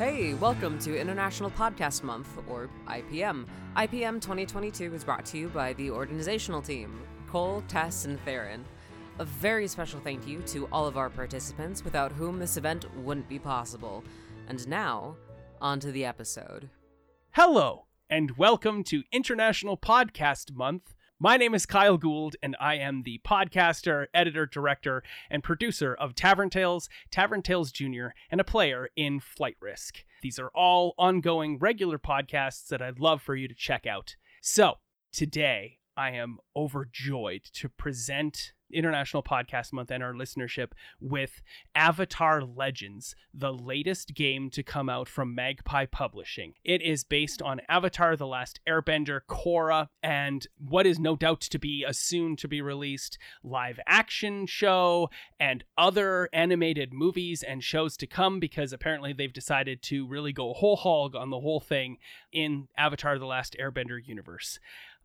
Hey, welcome to International Podcast Month, or IPM. IPM 2022 is brought to you by the organizational team Cole, Tess, and Theron. A very special thank you to all of our participants, without whom this event wouldn't be possible. And now, on to the episode. Hello, and welcome to International Podcast Month. My name is Kyle Gould, and I am the podcaster, editor, director, and producer of Tavern Tales, Tavern Tales Jr., and a player in Flight Risk. These are all ongoing, regular podcasts that I'd love for you to check out. So, today I am overjoyed to present International Podcast Month and our listenership with Avatar Legends, the latest game to come out from Magpie Publishing. It is based on Avatar The Last Airbender, Korra, and what is no doubt to be a soon to be released live action show and other animated movies and shows to come because apparently they've decided to really go whole hog on the whole thing in Avatar The Last Airbender universe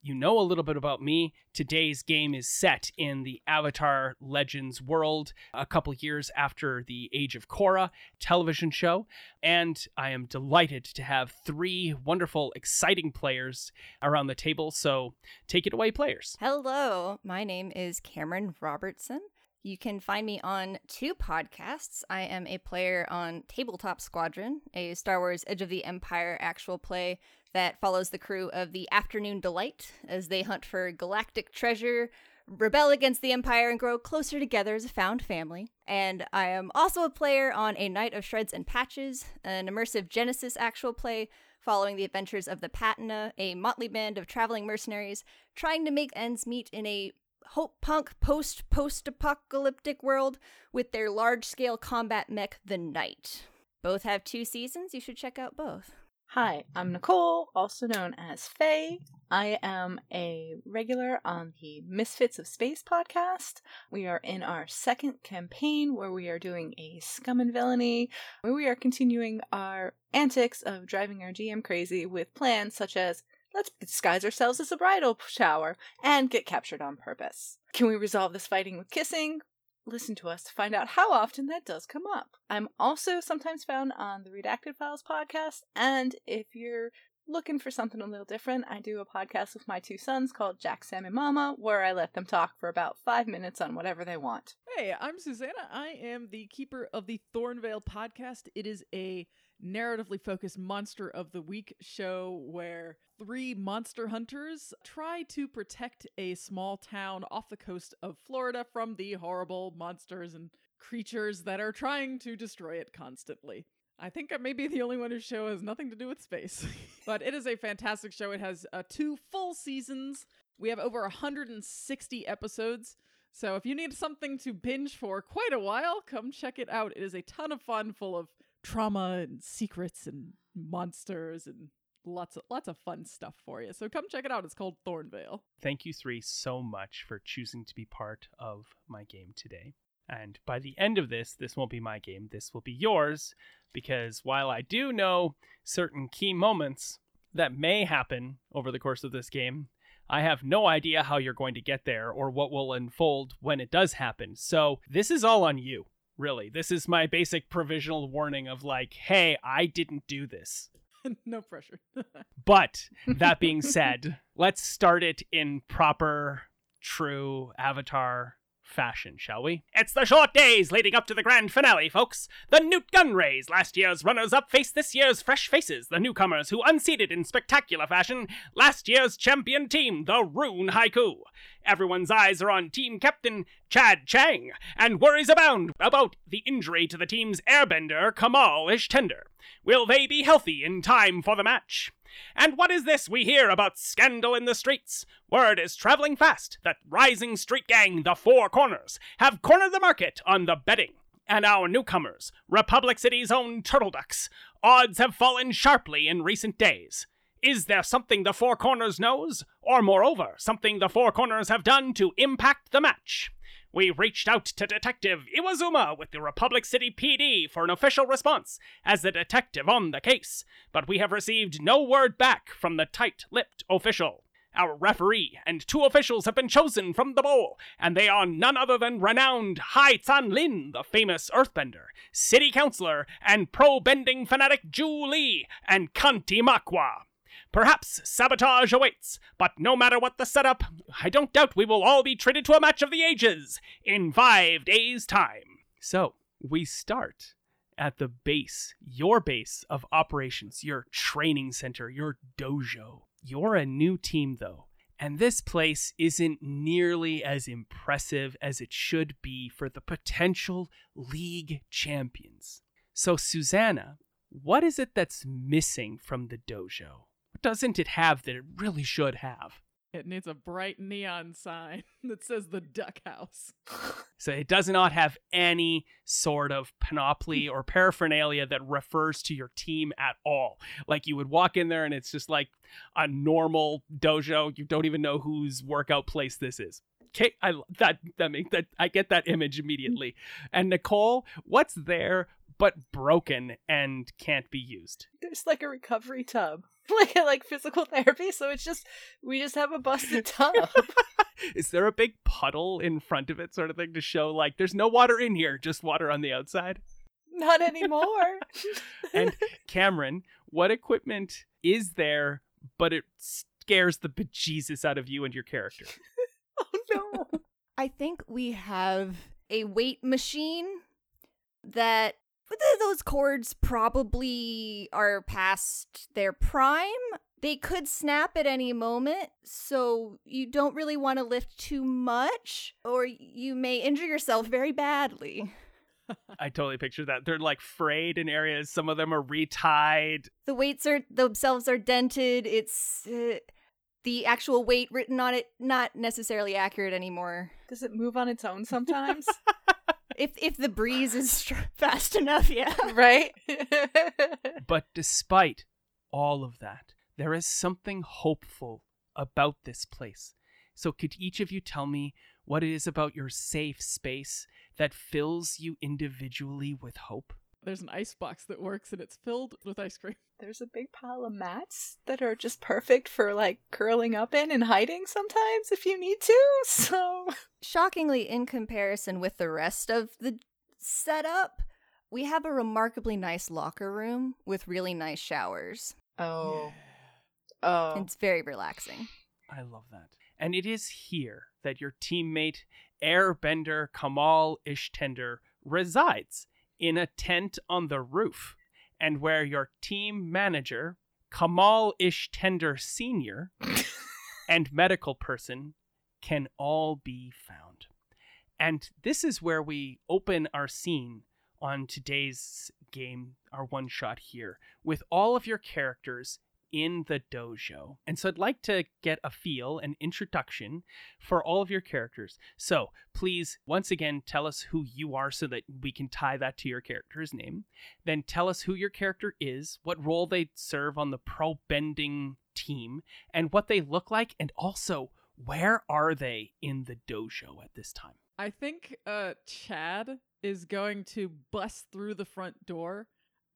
you know a little bit about me. Today's game is set in the Avatar Legends world, a couple years after the Age of Korra television show. And I am delighted to have three wonderful, exciting players around the table. So take it away, players. Hello, my name is Cameron Robertson. You can find me on two podcasts. I am a player on Tabletop Squadron, a Star Wars Edge of the Empire actual play that follows the crew of the Afternoon Delight as they hunt for galactic treasure, rebel against the Empire, and grow closer together as a found family. And I am also a player on A Night of Shreds and Patches, an immersive Genesys actual play following the adventures of the Patina, a motley band of traveling mercenaries trying to make ends meet in a hope punk post post apocalyptic world with their large scale combat mech, the Knight. Both have two seasons. You should check out both. Hi, I'm Nicole, also known as Faye. I am a regular on the Misfits of Space podcast. We are in our second campaign where we are doing a scum and villainy, where we are continuing our antics of driving our GM crazy with plans such as let's disguise ourselves as a bridal shower and get captured on purpose. Can we resolve this fighting with kissing? listen to us to find out how often that does come up. I'm also sometimes found on the Redacted Files podcast, and if you're looking for something a little different, I do a podcast with my two sons called Jack, Sam, and Mama, where I let them talk for about five minutes on whatever they want. Hey, I'm Susanna. I am the keeper of the Thornvale podcast. It is a narratively focused Monster of the Week show where three monster hunters try to protect a small town off the coast of Florida from the horrible monsters and creatures that are trying to destroy it constantly. I think I may be the only one whose show has nothing to do with space. but it is a fantastic show. It has uh, two full seasons. We have over 160 episodes. So if you need something to binge for quite a while, come check it out. It is a ton of fun, full of trauma and secrets and monsters and lots of lots of fun stuff for you. So come check it out. It's called Thornvale. Thank you three so much for choosing to be part of my game today. And by the end of this, this won't be my game. This will be yours because while I do know certain key moments that may happen over the course of this game, I have no idea how you're going to get there or what will unfold when it does happen. So, this is all on you really. This is my basic provisional warning of like, hey, I didn't do this. no pressure. but that being said, let's start it in proper, true Avatar fashion, shall we? It's the short days leading up to the grand finale, folks. The Nute Gunrays, last year's runners up, face this year's fresh faces, the newcomers who unseated in spectacular fashion last year's champion team, the Rune Haiku. Everyone's eyes are on team captain Chad Chang, and worries abound about the injury to the team's airbender Kamal Ishtender. Will they be healthy in time for the match? And what is this we hear about scandal in the streets? Word is traveling fast that rising street gang, the Four Corners, have cornered the market on the betting. And our newcomers, Republic City's own Turtle Ducks, odds have fallen sharply in recent days. Is there something the Four Corners knows? Or moreover, something the Four Corners have done to impact the match? We reached out to Detective Iwazuma with the Republic City PD for an official response as the detective on the case, but we have received no word back from the tight lipped official. Our referee and two officials have been chosen from the bowl, and they are none other than renowned Hai Tsan Lin, the famous earthbender, city councilor, and pro bending fanatic Ju Lee, and Kanti Makwa. Perhaps sabotage awaits, but no matter what the setup, I don't doubt we will all be treated to a match of the ages in five days' time. So, we start at the base, your base of operations, your training center, your dojo. You're a new team, though, and this place isn't nearly as impressive as it should be for the potential league champions. So, Susanna, what is it that's missing from the dojo? What doesn't it have that it really should have? It needs a bright neon sign that says the Duck House. So it does not have any sort of panoply or paraphernalia that refers to your team at all. Like you would walk in there and it's just like a normal dojo. You don't even know whose workout place this is. Okay, I that that make that I get that image immediately. And Nicole, what's there but broken and can't be used? There's like a recovery tub. Like like physical therapy, so it's just we just have a busted tub. Is there a big puddle in front of it, sort of thing, to show like there's no water in here, just water on the outside? Not anymore. And Cameron, what equipment is there, but it scares the bejesus out of you and your character? oh no. I think we have a weight machine that but th- those cords probably are past their prime. They could snap at any moment, so you don't really want to lift too much, or you may injure yourself very badly. I totally picture that. They're like frayed in areas. Some of them are retied. The weights are themselves are dented. It's uh, the actual weight written on it not necessarily accurate anymore. Does it move on its own sometimes? If if the breeze is str- fast enough, yeah. right? But despite all of that, there is something hopeful about this place. So, could each of you tell me what it is about your safe space that fills you individually with hope? There's an ice box that works and it's filled with ice cream. There's a big pile of mats that are just perfect for like curling up in and hiding sometimes if you need to. So Shockingly, in comparison with the rest of the setup, we have a remarkably nice locker room with really nice showers. Oh. Oh. It's very relaxing. I love that. And it is here that your teammate, Airbender Kamal Ishtender, resides in a tent on the roof, and where your team manager, Kamal Ishtender Sr., and medical person can all be found. And this is where we open our scene on today's game, our one shot here, with all of your characters in the dojo. And so I'd like to get a feel, an introduction for all of your characters. So please, once again, tell us who you are so that we can tie that to your character's name. Then tell us who your character is, what role they serve on the pro bending team, and what they look like, and also where are they in the dojo at this time? I think uh Chad is going to bust through the front door,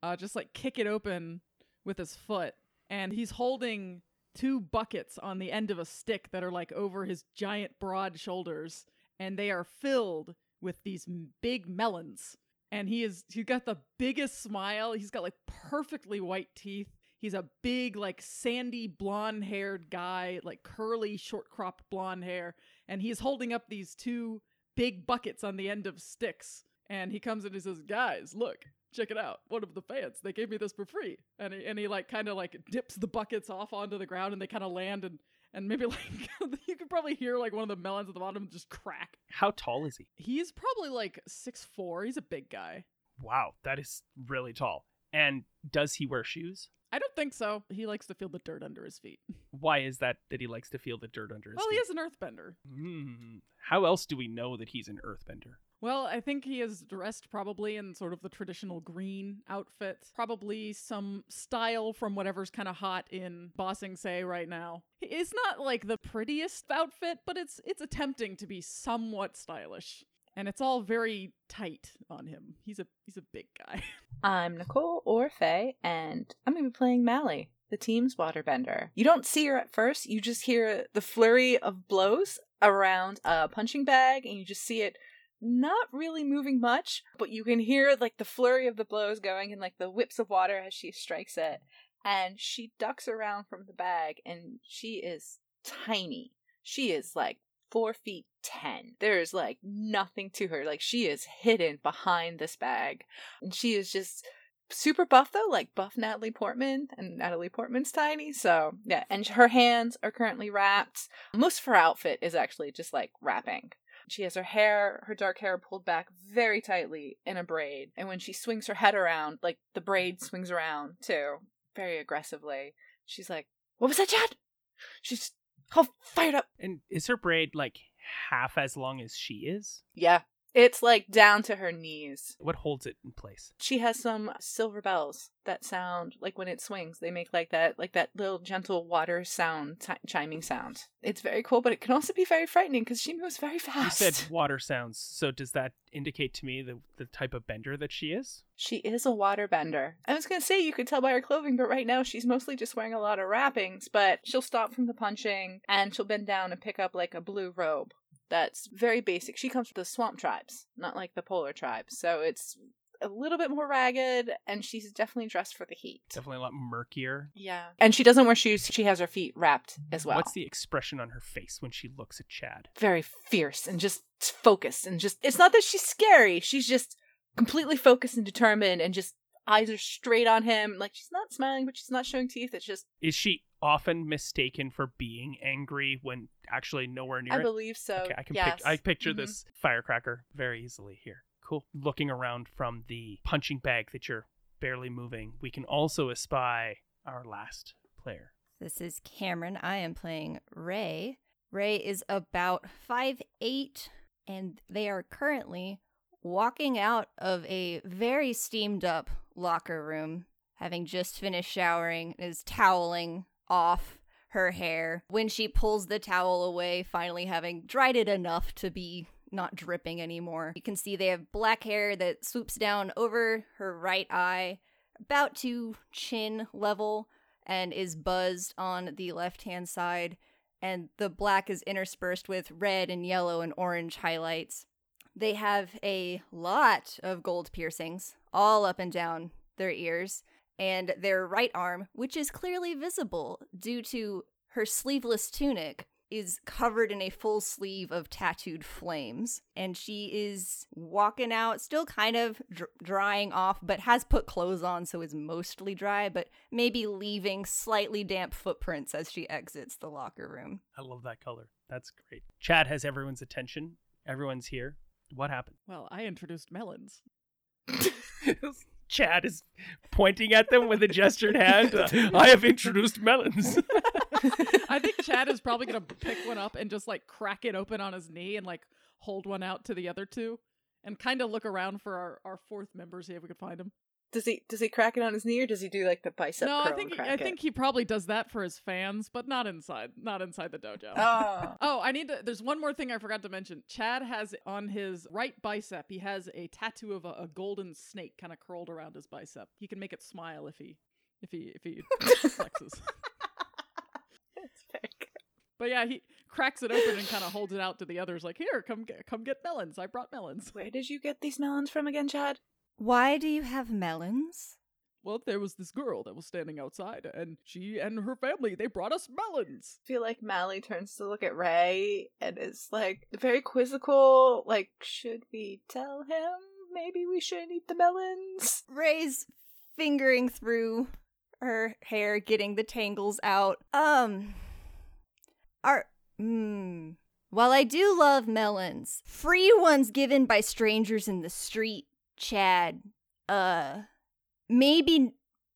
uh just like kick it open with his foot, and he's holding two buckets on the end of a stick that are like over his giant broad shoulders, and they are filled with these big melons. And he is he's got the biggest smile. He's got like perfectly white teeth. He's a big, like sandy blonde haired guy, like curly, short cropped blonde hair. And he's holding up these two big buckets on the end of sticks. And he comes in and he says, Guys, look, check it out. One of the fans, they gave me this for free. And he, and he like kind of like dips the buckets off onto the ground and they kind of land and, and maybe like you could probably hear like one of the melons at the bottom just crack. How tall is he? He's probably like six four. He's a big guy. Wow, that is really tall. And does he wear shoes? I don't think so. He likes to feel the dirt under his feet. Why is that that he likes to feel the dirt under his Well, feet? he is an earthbender. Hmm. How else do we know that he's an earthbender? Well, I think he is dressed probably in sort of the traditional green outfit. Probably some style from whatever's kind of hot in Ba Sing Se right now. It's not like the prettiest outfit, but it's it's attempting to be somewhat stylish. And it's all very tight on him. He's a he's a big guy. I'm Nicole or Faye, and I'm to be playing Mally, the team's waterbender. You don't see her at first, you just hear the flurry of blows around a punching bag, and you just see it not really moving much, but you can hear like the flurry of the blows going and like the whips of water as she strikes it. And she ducks around from the bag, and she is tiny. She is like four feet ten. There is like nothing to her. Like she is hidden behind this bag. And she is just super buff though, like buff Natalie Portman, and Natalie Portman's tiny. So yeah, and her hands are currently wrapped. Most of her outfit is actually just like wrapping. She has her hair, her dark hair pulled back very tightly in a braid. And when she swings her head around, like the braid swings around too, very aggressively. She's like, What was that, Chad? She's all fired up. And is her braid like half as long as she is? Yeah. It's like down to her knees. What holds it in place? She has some silver bells that sound like when it swings. They make like that, like that little gentle water sound, t- chiming sound. It's very cool, but it can also be very frightening because she moves very fast. You said water sounds, so does that indicate to me the, the type of bender that she is? She is a water bender. I was gonna say you could tell by her clothing, but right now she's mostly just wearing a lot of wrappings. But she'll stop from the punching and she'll bend down and pick up like a blue robe. That's very basic. She comes from the swamp tribes, not like the polar tribes. So it's a little bit more ragged, and she's definitely dressed for the heat. Definitely a lot murkier. Yeah. And she doesn't wear shoes. She has her feet wrapped as well. What's the expression on her face when she looks at Chad? very fierce and just focused and just it's not that she's scary she's just completely focused and determined and just eyes are straight on him like she's not smiling but she's not showing teeth it's just Is she often mistaken for being angry when actually nowhere near i it? believe so Okay, I can yes. pic- I picture Mhm. this firecracker very easily here. Cool. Looking around from the punching bag that you're barely moving, we can also espy our last player. This is Cameron. I am playing Ray. Ray is about five eight, and they are currently walking out of a very steamed up locker room, having just finished showering, is toweling off her hair. When she pulls the towel away, finally having dried it enough to be not dripping anymore. You can see they have black hair that swoops down over her right eye, about to chin level, and is buzzed on the left hand side. And the black is interspersed with red and yellow and orange highlights. They have a lot of gold piercings all up and down their ears, and their right arm, which is clearly visible due to her sleeveless tunic, is covered in a full sleeve of tattooed flames. And she is walking out, still kind of dr- drying off, but has put clothes on, so is mostly dry, but maybe leaving slightly damp footprints as she exits the locker room. I love that color. That's great. Chad has everyone's attention. Everyone's here. What happened? Well, I introduced melons. Chad is pointing at them with a gestured hand. Uh, I have introduced melons. I think Chad is probably gonna pick one up and just like crack it open on his knee and like hold one out to the other two, and kind of look around for our, our fourth member, see if we could find him. Does he does he crack it on his knee or does he do like the bicep no, curl I think and I crack think he probably does that for his fans, but not inside, not inside the dojo. oh Oh, I need to. There's one more thing I forgot to mention. Chad has on his right bicep, he has a tattoo of a, a golden snake kind of curled around his bicep. He can make it smile if he, if he, if he flexes. That's very good. But yeah, he cracks it open and kind of holds it out to the others, like, "Here, come get, come get melons. I brought melons." where did you get these melons from again chad Why do you have melons? Well, there was this girl that was standing outside, and she and her family they brought us melons. I feel like Mally turns to look at Ray and is like very quizzical. Like, should we tell him? Maybe we shouldn't eat the melons. Ray's fingering through her hair, getting the tangles out. Um, are hmm. While I do love melons, free ones given by strangers in the street, Chad. Uh, maybe,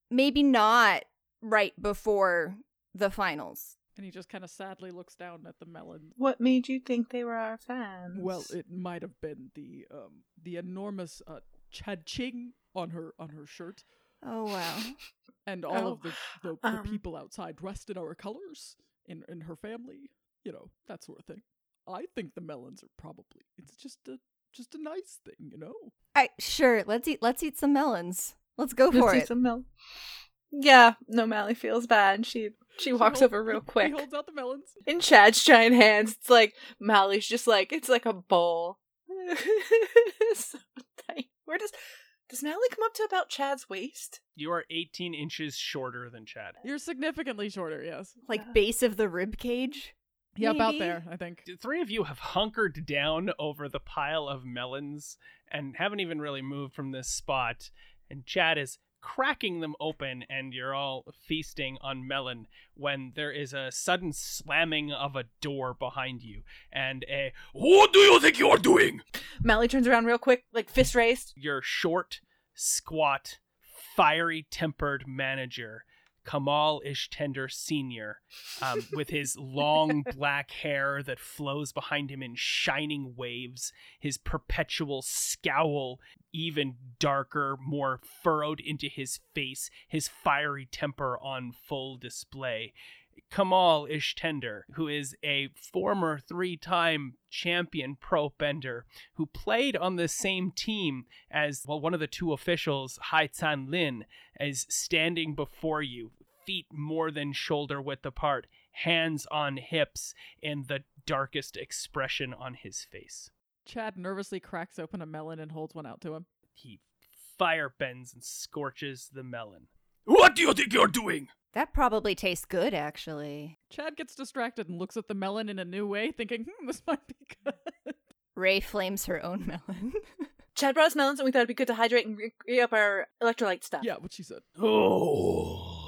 maybe not right before the finals. And he just kind of sadly looks down at the melons. What made you think they were our fans? Well, it might have been the um the enormous uh Chad Ching on her on her shirt, Oh wow. and all Oh, of the the, the um. people outside dressed in our colors, in in her family, you know that sort of thing. I think the melons are probably it's just a just a nice thing, you know. I sure let's eat let's eat some melons. Let's go Let's for eat it. some mel- Yeah, no, Mally feels bad. and She she walks He hol- over real quick. He quick. holds out the melons. In Chad's giant hands, it's like Mally's just like it's like a bowl. so tight. Where does does Mally come up to about Chad's waist? You are 18 inches shorter than Chad. You're significantly shorter, yes. Like base of the rib cage. Yeah, about there, I think. The three of you have hunkered down over the pile of melons and haven't even really moved from this spot. And Chad is cracking them open, and you're all feasting on melon when there is a sudden slamming of a door behind you and a What do you think you are doing? Mally turns around real quick, like fist raised. Your short, squat, fiery tempered manager. Kamal Ishtender Sr., um, with his long black hair that flows behind him in shining waves, his perpetual scowl even darker, more furrowed into his face, his fiery temper on full display. Kamal Ishtender, who is a former three time champion pro bender, who played on the same team as well, one of the two officials, Hai Tan Lin, is standing before you, feet more than shoulder width apart, hands on hips, and the darkest expression on his face. Chad nervously cracks open a melon and holds one out to him. He fire bends and scorches the melon. What do you think you're doing? That probably tastes good, actually. Chad gets distracted and looks at the melon in a new way, thinking, hmm, this might be good. Ray flames her own melon. Chad brought us melons, and we thought it'd be good to hydrate and re- re up our electrolyte stuff. yeah, what she said. Oh.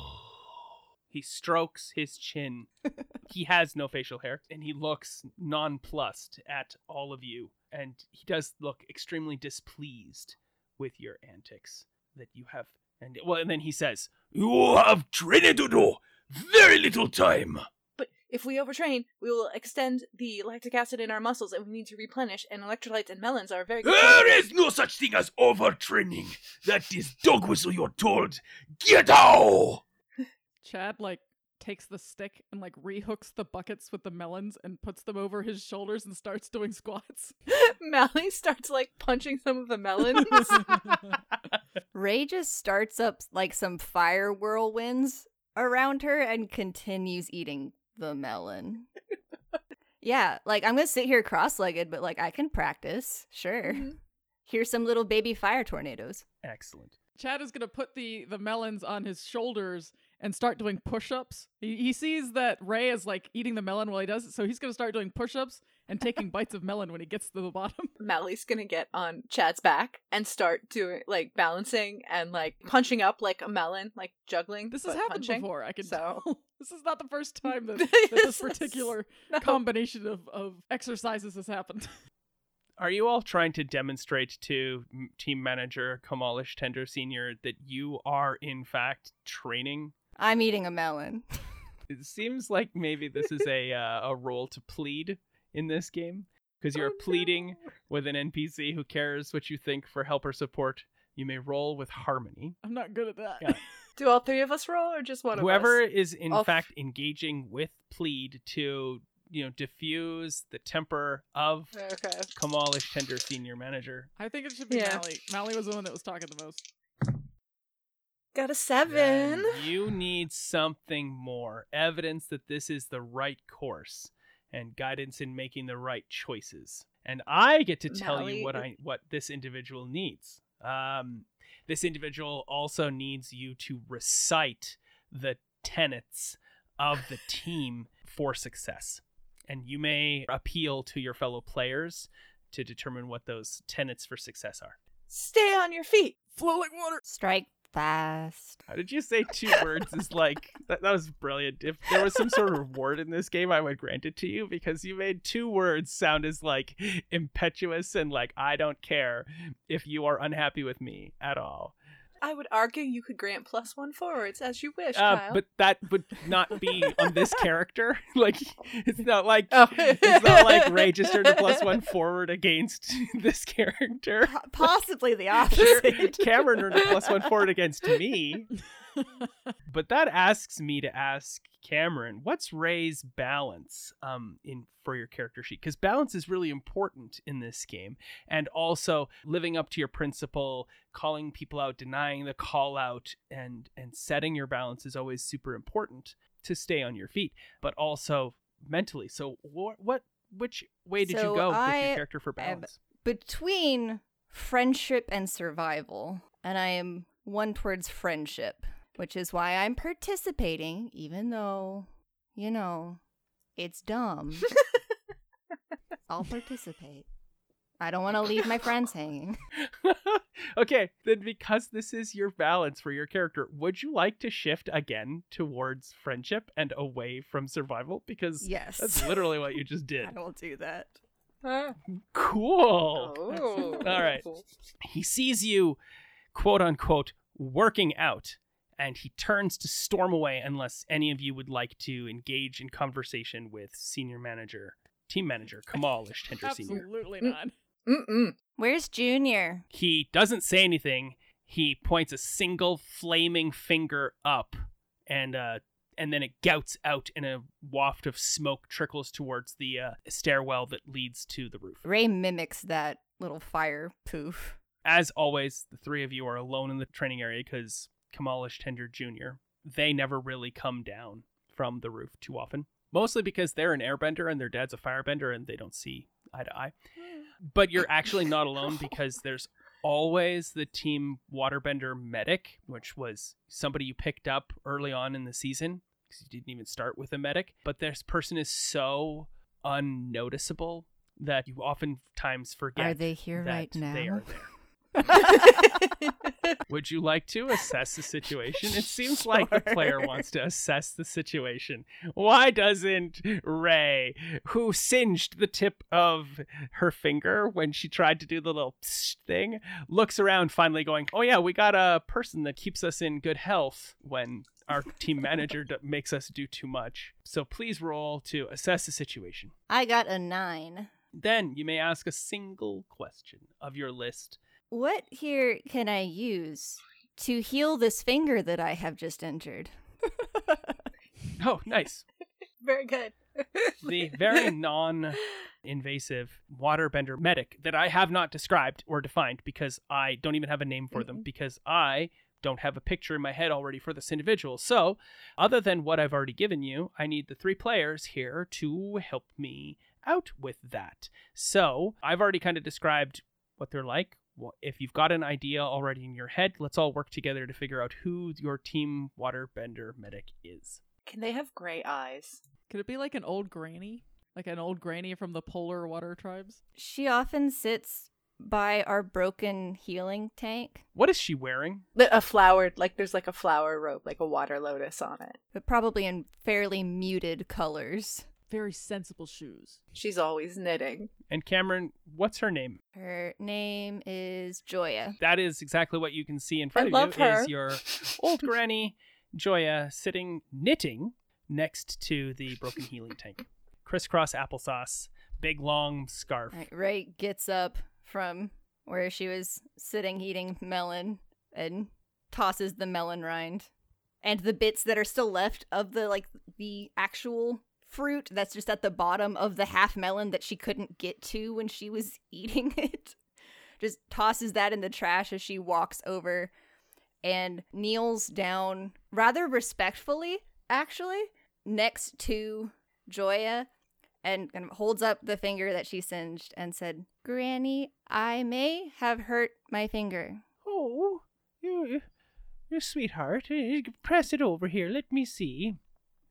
He strokes his chin. he has no facial hair, and he looks nonplussed at all of you. And he does look extremely displeased with your antics that you have. And well, and then he says, "You have training to do. Very little time." But if we overtrain, we will extend the lactic acid in our muscles, and we need to replenish. And electrolytes and melons are very good. There is no such thing as overtraining. That is dog whistle. You're told. Get out. Chad, like, takes the stick and, like, rehooks the buckets with the melons and puts them over his shoulders and starts doing squats. Mally starts like punching some of the melons. Ray just starts up like some fire whirlwinds around her and continues eating the melon. yeah, like I'm gonna sit here cross legged, but like I can practice. Sure. Mhm. Here's some little baby fire tornadoes. Excellent. Chad is gonna put the the melons on his shoulders and start doing push-ups. He, he sees that Ray is like eating the melon while he does it, so he's gonna start doing push-ups and taking bites of melon when he gets to the bottom. Mally's gonna get on Chad's back and start doing like balancing and like punching up like a melon, like juggling. This has but happened punching. before. I can So- tell. This is not the first time that, that this This particular No. combination of, of exercises has happened. Are you all trying to demonstrate to team manager Kamal Ishtender Sr. that you are, in fact, training? I'm eating a melon. It seems like maybe this is a uh, a role to plead in this game because you're Oh, pleading with an NPC who cares what you think for help or support. You may roll with harmony. I'm not good at that. Yeah. Do all three of us roll, or just one Whoever of us? is in I'll f- fact engaging with plead to you know diffuse the temper of Okay. Kamal Ishtender Senior Manager. I think it should be Yeah. Mally. Mally was the one that was talking the most. Got a then seven. You need something more evidence that this is the right course and guidance in making the right choices. And I get to tell Mally, you what I what this individual needs. Um, this individual also needs you to recite the tenets of the team for success. And you may appeal to your fellow players to determine what those tenets for success are. Stay on your feet. Flow like water. Strike fast. How did you say two words is like that, that was brilliant. If there was some sort of reward in this game, I would grant it to you because you made two words sound as like impetuous and like I don't care if you are unhappy with me at all. I would argue you could grant plus one forwards as you wish, Uh, Kyle. but that would not be on this character. Like it's not like Oh. it's not like Ray just turned a plus one forward against this character. Po- Possibly the opposite. Cameron earned a plus one forward against me. but that asks me to ask Cameron, what's Ray's balance um in for your character sheet? Because balance is really important in this game, and also living up to your principle, calling people out, denying the call out, and and setting your balance is always super important to stay on your feet, but also mentally. So what what which way did So you go with your character for balance? Between friendship and survival, and I am one towards friendship, which is why I'm participating, even though, you know, it's dumb. I'll participate. I don't want to leave my friends hanging. okay, then because this is your balance for your character, would you like to shift again towards friendship and away from survival? Because Yes. that's literally what you just did. I will do that. Ah. Cool. Oh. All right. He sees you, quote unquote, working out, and he turns to storm away unless any of you would like to engage in conversation with senior manager, team manager Kamal Ishtender Senior. Absolutely Mm. not. Mm-mm. Where's Junior? He doesn't say anything. He points a single flaming finger up, and uh, and then it gouts out, and a waft of smoke trickles towards the uh, stairwell that leads to the roof. Ray mimics that little fire poof. As always, the three of you are alone in the training area because Kamal Ishtender Jr. They never really come down from the roof too often. Mostly because they're an airbender and their dad's a firebender and they don't see eye to eye. But you're actually not alone because there's always the team waterbender medic, which was somebody you picked up early on in the season because you didn't even start with a medic. But this person is so unnoticeable that you oftentimes forget Are they here right now? they are there. Would you like to assess the situation? It seems like the player wants to assess the situation. Why doesn't Ray, who singed the tip of her finger when she tried to do the little psst thing, looks around finally going, Oh, yeah, we got a person that keeps us in good health when our team manager d- makes us do too much. So please roll to assess the situation. I got a nine. Then you may ask a single question of your list What here can I use to heal this finger that I have just injured? Oh, nice. Very good. the very non invasive waterbender medic that I have not described or defined because I don't even have a name for them mm-hmm. because I don't have a picture in my head already for this individual. So, other than what I've already given you, I need the three players here to help me out with that. So, I've already kind of described what they're like. Well, if you've got an idea already in your head, let's all work together to figure out who your team waterbender medic is. Can they have gray eyes? Could it be like an old granny? Like an old granny from the polar water tribes? She often sits by our broken healing tank, What is she wearing? A flowered, like there's like a flower robe, like a water lotus on it. but probably in fairly muted colors. Very sensible shoes. She's always knitting. And Cameron, what's her name? Her name is Joya. That is exactly what you can see in front I of love you her. is your old granny Joya sitting knitting next to the broken healing tank. Crisscross applesauce, big long scarf. Right, Ray gets up from where she was sitting eating melon and tosses the melon rind and the bits that are still left of the like the actual fruit that's just at the bottom of the half melon that she couldn't get to when she was eating it. Just tosses that in the trash as she walks over and kneels down rather respectfully actually next to Joya and kind of holds up the finger that she singed and said, Granny, I may have hurt my finger. Oh, you, you sweetheart. eh, Press it over here. Let me see.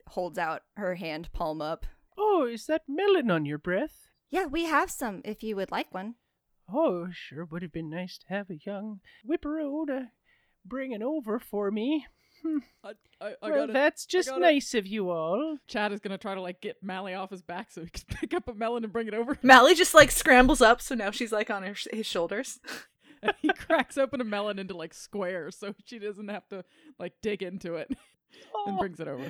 Holds out her hand palm up. Oh, is that melon on your breath? Yeah, we have some if you would like one. Oh, sure would have been nice to have a young whipperoo to bring it over for me. Hmm. I, I, I well, got it. that's just got it. nice of you all. Chad is gonna try to like get Mally off his back so he can pick up a melon and bring it over. Mally just like scrambles up, so now she's like on her, his shoulders. and he cracks open a melon into like squares so she doesn't have to like dig into it and brings it over.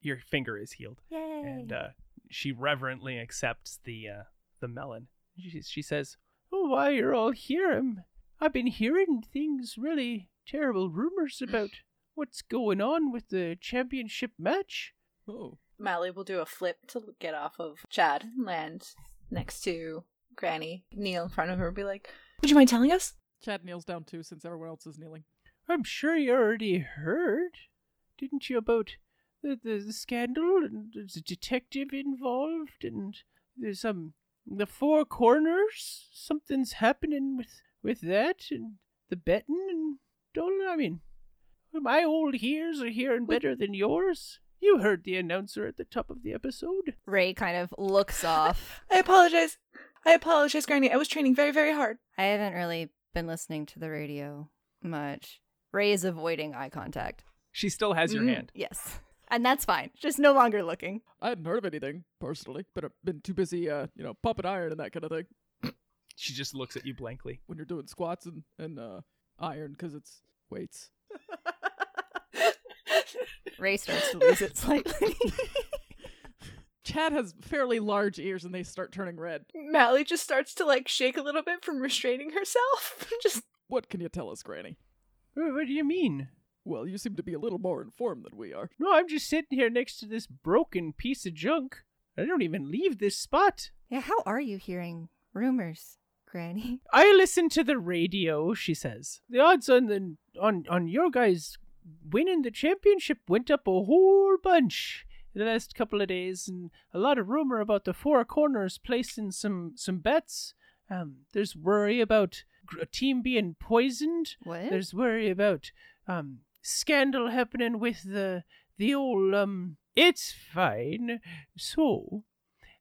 Your finger is healed. Yay. and uh, she reverently accepts the uh, the melon. She, she says, "Oh, why you're all here? I'm, I've been hearing things, really terrible rumors about what's going on with the championship match? Oh. Mally will do a flip to get off of Chad and land next to Granny, kneel in front of her, and be like, Would you mind telling us? Chad kneels down too since everyone else is kneeling. I'm sure you already heard, didn't you, about the, the, the scandal and there's a detective involved and there's um the four corners something's happening with with that and the betting and don't I mean my old ears are hearing better than yours. You heard the announcer at the top of the episode. Ray kind of looks off. I apologize. I apologize, Granny. I was training very, very hard. I haven't really been listening to the radio much. Ray is avoiding eye contact. She still has your Mm. hand. Yes. And that's fine. Just no longer looking. I hadn't heard of anything personally, but I've been too busy, uh, you know, pumping iron and that kind of thing. She just looks at you blankly. When you're doing squats and and uh, iron because it's weights. Ray starts to lose it slightly. Chad has fairly large ears and they start turning red. Mally just starts to like shake a little bit from restraining herself. just What can you tell us, Granny? What, what do you mean? Well, you seem to be a little more informed than we are. No, I'm just sitting here next to this broken piece of junk. I don't even leave this spot. yeah, how are you hearing rumors, Granny? I listen to the radio, she says. The odds on the on on your guys winning the championship went up a whole bunch in the last couple of days, and a lot of rumor about the four corners placing some some bets. Um, there's worry about gr- a team being poisoned. What? There's worry about um scandal happening with the the old um. It's fine. So,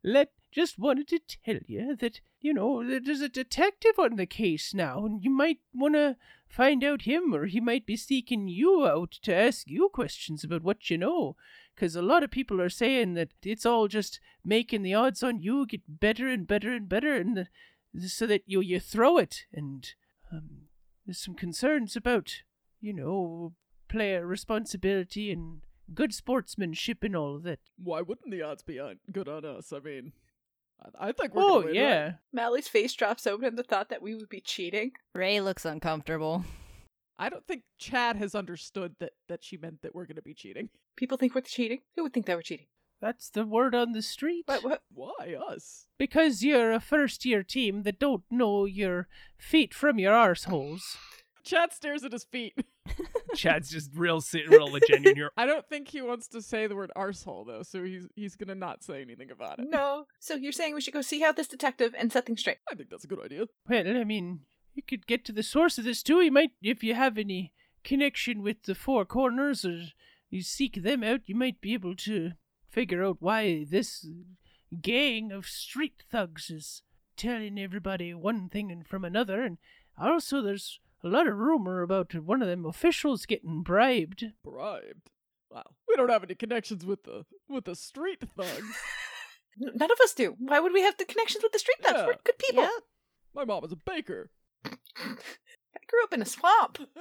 let just wanted to tell you that you know there's a detective on the case now, and you might want to find out him, or he might be seeking you out to ask you questions about what you know. Because a lot of people are saying that it's all just making the odds on you get better and better and better, and the, so that you you throw it. And um, there's some concerns about you know player responsibility and good sportsmanship and all of that. Why wouldn't the odds be on good on us? I mean, I, I think we're Oh gonna win, yeah. right? Mally's face drops open at the thought that we would be cheating. Ray looks uncomfortable. I don't think Chad has understood that that she meant that we're going to be cheating. People think we're cheating. Who would think they were cheating? That's the word on the street. What? What? Why us? Because you're a first year team that don't know your feet from your arseholes. Chad stares at his feet. Chad's just real, si- real legit. You're I don't think he wants to say the word arsehole though, so he's he's gonna not say anything about it. No. So you're saying we should go see out this detective and set things straight? I think that's a good idea. well. I mean, you could get to the source of this too. You might, if you have any connection with the four corners, or you seek them out, you might be able to figure out why this gang of street thugs is telling everybody one thing and from another. And also, there's a lot of rumor about one of them officials getting bribed. Bribed. Wow. We don't have any connections with the with the street thugs. None of us do. Why would we have the connections with the street thugs? Yeah. We're good people. Yep. My mom is a baker. I grew up in a swamp.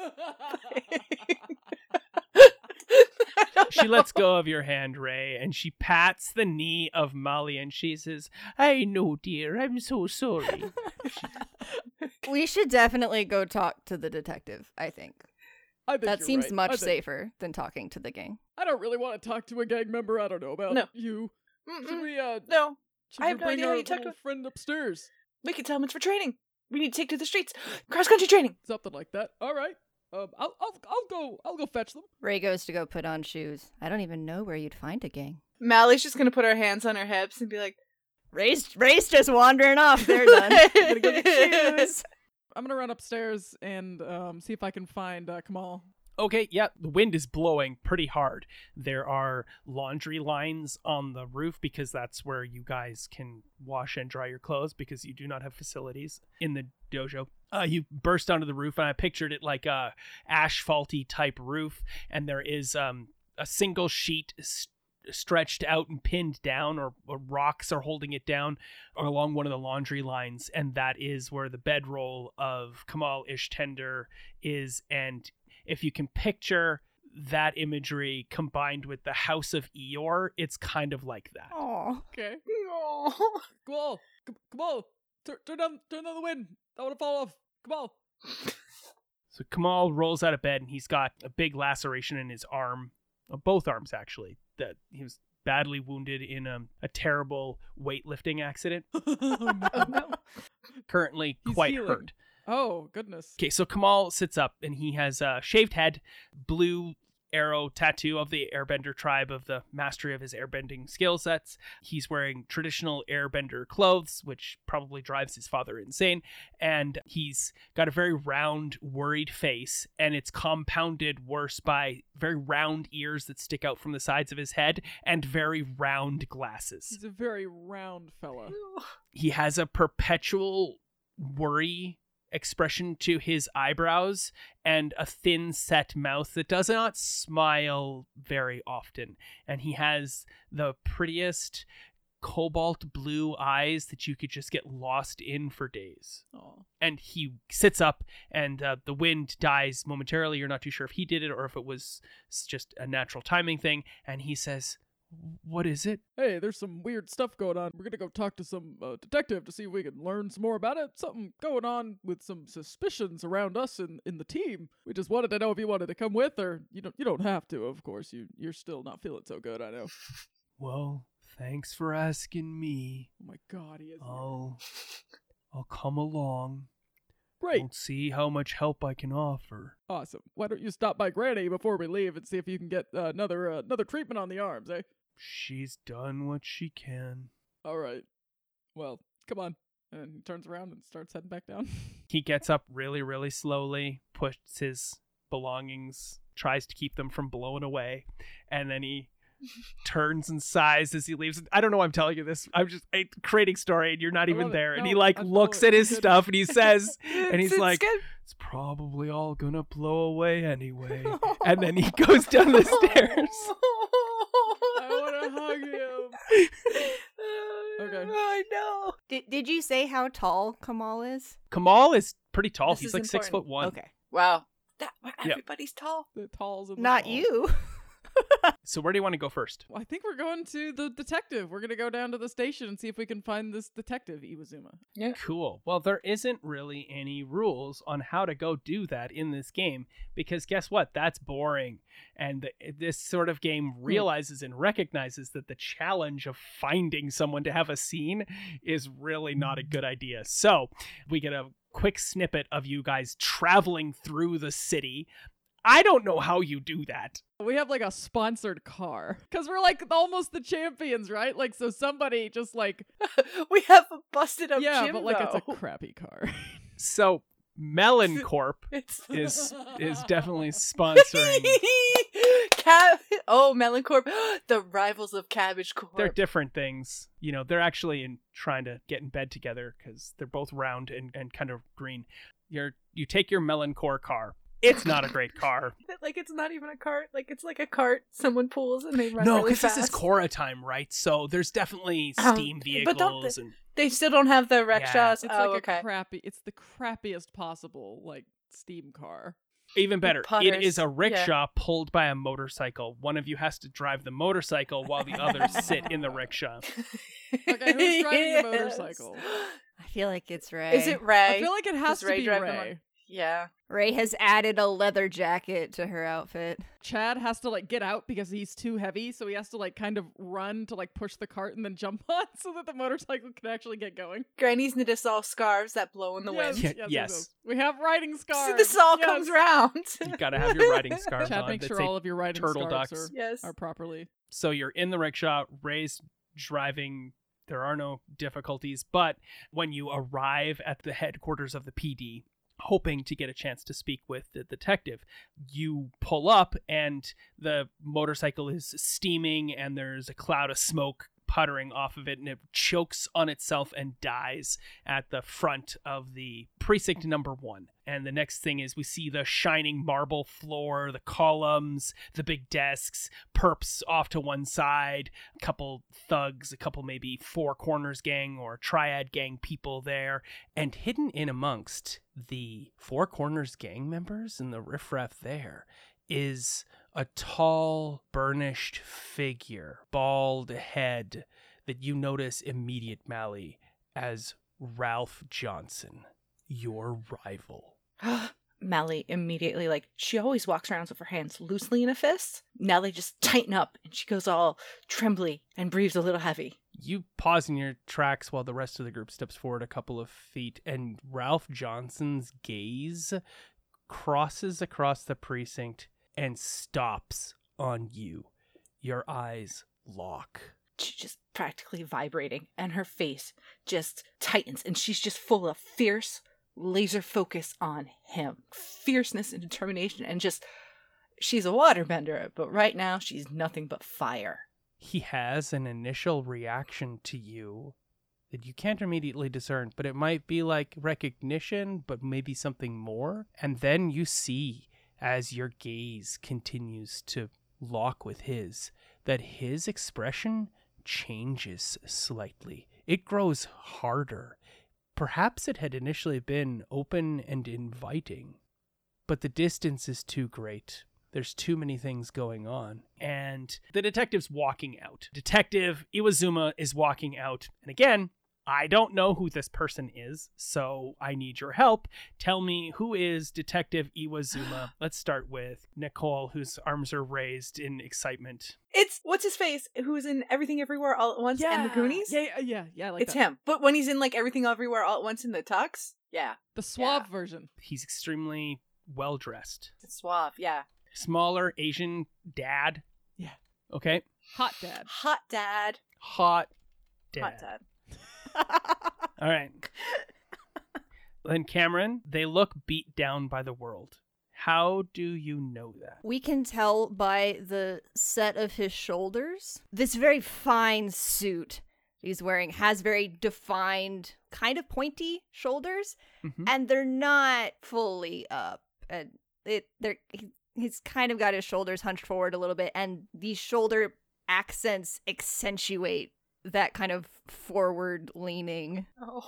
She lets go of your hand, Ray, and she pats the knee of Molly and she says, I know, dear, I'm so sorry. We should definitely go talk to the detective, I think. I think That seems right. much think- safer than talking to the gang. I don't really want to talk to a gang member. I don't know about No. you. Should we uh No, should I we have no idea how our you talk little to- friend upstairs? we can tell him it's for training. We need to take to the streets. Cross country training. Something like that. All right. Um go I'll go fetch them. Ray goes to go put on shoes. I don't even know where you'd find a gang. Mally's just gonna put her hands on her hips and be like, Ray's, Ray's just wandering off. They're done. I'm Gonna go get shoes. I'm gonna run upstairs and um see if I can find uh, Kamal. Okay, yeah, the wind is blowing pretty hard. There are laundry lines on the roof because that's where you guys can wash and dry your clothes because you do not have facilities in the dojo. Uh, you burst onto the roof, and I pictured it like a asphalty type roof, and there is um, a single sheet s- stretched out and pinned down, or, or rocks are holding it down along one of the laundry lines, and that is where the bedroll of Kamal Ishtender is, and if you can picture that imagery combined with the House of Eeyore, it's kind of like that. Aw. Okay. "Oh." Kamal, K- Kamal, turn turn down turn down the wind. I want to fall off. Kamal. So Kamal rolls out of bed and he's got a big laceration in his arm, uh, both arms actually. That he was badly wounded in a, a terrible weightlifting accident. oh, no. Currently He's quite healing. hurt. Oh, goodness. Okay, so Kamal sits up and he has a shaved head, blue arrow tattoo of the airbender tribe of the mastery of his airbending skill sets. He's wearing traditional airbender clothes, which probably drives his father insane. And he's got a very round, worried face, and it's compounded worse by very round ears that stick out from the sides of his head and very round glasses. He's a very round fella. He has a perpetual worry expression to his eyebrows and a thin set mouth that does not smile very often. And he has the prettiest cobalt blue eyes that you could just get lost in for days. Oh, and he sits up and uh, the wind dies momentarily. You're not too sure if he did it or if it was just a natural timing thing. And he says what is it hey, there's some weird stuff going on. We're gonna go talk to some uh, detective to see if we can learn some more about it. Something going on with some suspicions around us in, in the team. We just wanted to know if you wanted to come with, or you don't. You don't have to, of course. You you're still not feeling so good. I know. well thanks for asking me Oh my God, he is. I'll I'll come along. Great, We'll see how much help I can offer. awesome. Why don't you stop by Granny before we leave and see if you can get uh, another uh, another treatment on the arms, eh? She's done what she can. All right. Well, come on. And he turns around and starts heading back down. He gets up really, really slowly, puts his belongings, tries to keep them from blowing away, and then he turns and sighs as he leaves. I don't know why I'm telling you this. I'm just I, creating story, and you're not I even there. And he like looks it. at his stuff and he says, and he's It's like. "It's probably all gonna blow away anyway." and then he goes down the stairs. I want to hug him. Okay. I know. Did Did you say how tall Kamal is? Kamal is pretty tall. This He's is like six foot one. Okay, Wow. That Yeah. everybody's tall. The talls and the not talls. you. So where do you want to go first? Well, I think we're going to the detective. We're going to go down to the station and see if we can find this detective, Iwazuma. Cool. Well, there isn't really any rules on how to go do that in this game because guess what? That's boring. And th- this sort of game hmm. realizes and recognizes that the challenge of finding someone to have a scene is really not a good idea. So we get a quick snippet of you guys traveling through the city. I don't know how you do that. We have like a sponsored car because we're like almost the champions, right? Like, so somebody just like, we have a busted up yeah, gym, but like it's a crappy car. So Melon Corp is is definitely sponsoring Cab- oh, Melon Corp, the rivals of Cabbage Corp. they're different things. You know, they're actually in trying to get in bed together because they're both round and, and kind of green. You're you take your Melon Corp car. It's not a great car. like it's not even a cart. Like it's like a cart someone pulls and they run no, really because this is. Korra time, right? So there's definitely Um, steam but don't vehicles and They still don't have the rickshaws. It's oh, like okay. a crappy. It's the crappiest possible like steam car. even better. it is putters, is a yeah. rickshaw pulled by a motorcycle. One of you has to drive the motorcycle while the others sit in the rickshaw. Okay, who's driving the motorcycle? I feel like it's Ray. Is it Ray? I feel like it has Does to Ray be drive the Ray. Yeah. Ray has added a leather jacket to her outfit. Chad has to like get out because he's too heavy, so he has to like kind of run to like push the cart and then jump on so that the motorcycle can actually get going. Granny's knit us all scarves that blow in the yes, wind. Yeah, yes, yes. yes. We have riding So scarves. this all Yes. comes round. You gotta have your riding scarves Chad on. makes that sure all of your riding turtle scarves ducks. Are, yes. are properly. so you're in the rickshaw ray's driving there are no difficulties but when you arrive at the headquarters of the pd hoping to get a chance to speak with the detective you pull up and the motorcycle is steaming and there's a cloud of smoke puttering off of it and it chokes on itself and dies at the front of the precinct number one. And the next thing is we see the shining marble floor, the columns, the big desks, perps off to one side, a couple thugs, a couple maybe four corners gang or triad gang people there. And hidden in amongst the four corners gang members and the riffraff there is a tall, burnished figure, bald head that you notice immediate Mally as Ralph Johnson, your rival. Mally immediately, like, she always walks around with her hands loosely in a fist. Now they just tighten up and she goes all trembly and breathes a little heavy. You pause in your tracks while the rest of the group steps forward a couple of feet, and Ralph Johnson's gaze crosses across the precinct and stops on you. Your eyes lock. She's just practically vibrating and her face just tightens and she's just full of fierce laser focus on him. Fierceness and determination and just she's a waterbender, but right now she's nothing but fire. He has an initial reaction to you that you can't immediately discern, but it might be like recognition, but maybe something more. And then you see, as your gaze continues to lock with his, that his expression changes slightly. It grows harder. Perhaps it had initially been open and inviting, but the distance is too great. There's too many things going on. And the detective's walking out. Detective Iwazuma is walking out. And again, I don't know who this person is, so I need your help. Tell me who is Detective Iwazuma. Let's start with Nicole, whose arms are raised in excitement. It's what's his face who's in Everything Everywhere All at Once and the Goonies. Yeah, yeah, yeah, yeah. Like it's that. him. But when he's in like Everything Everywhere All at Once in the tux, yeah, The suave version. He's extremely well dressed. it's suave. Yeah, Smaller Asian dad. Yeah. Okay. Hot dad. hot dad, Hot dad. hot dad. All right. then Cameron, they look beat down by the world. How do you know that? We can tell by the set of his shoulders. This very fine suit he's wearing has very defined, kind of pointy shoulders, Mhm. and they're not fully up. And it they're he, he's kind of got his shoulders hunched forward a little bit, and these shoulder accents accentuate that kind of forward leaning Oh,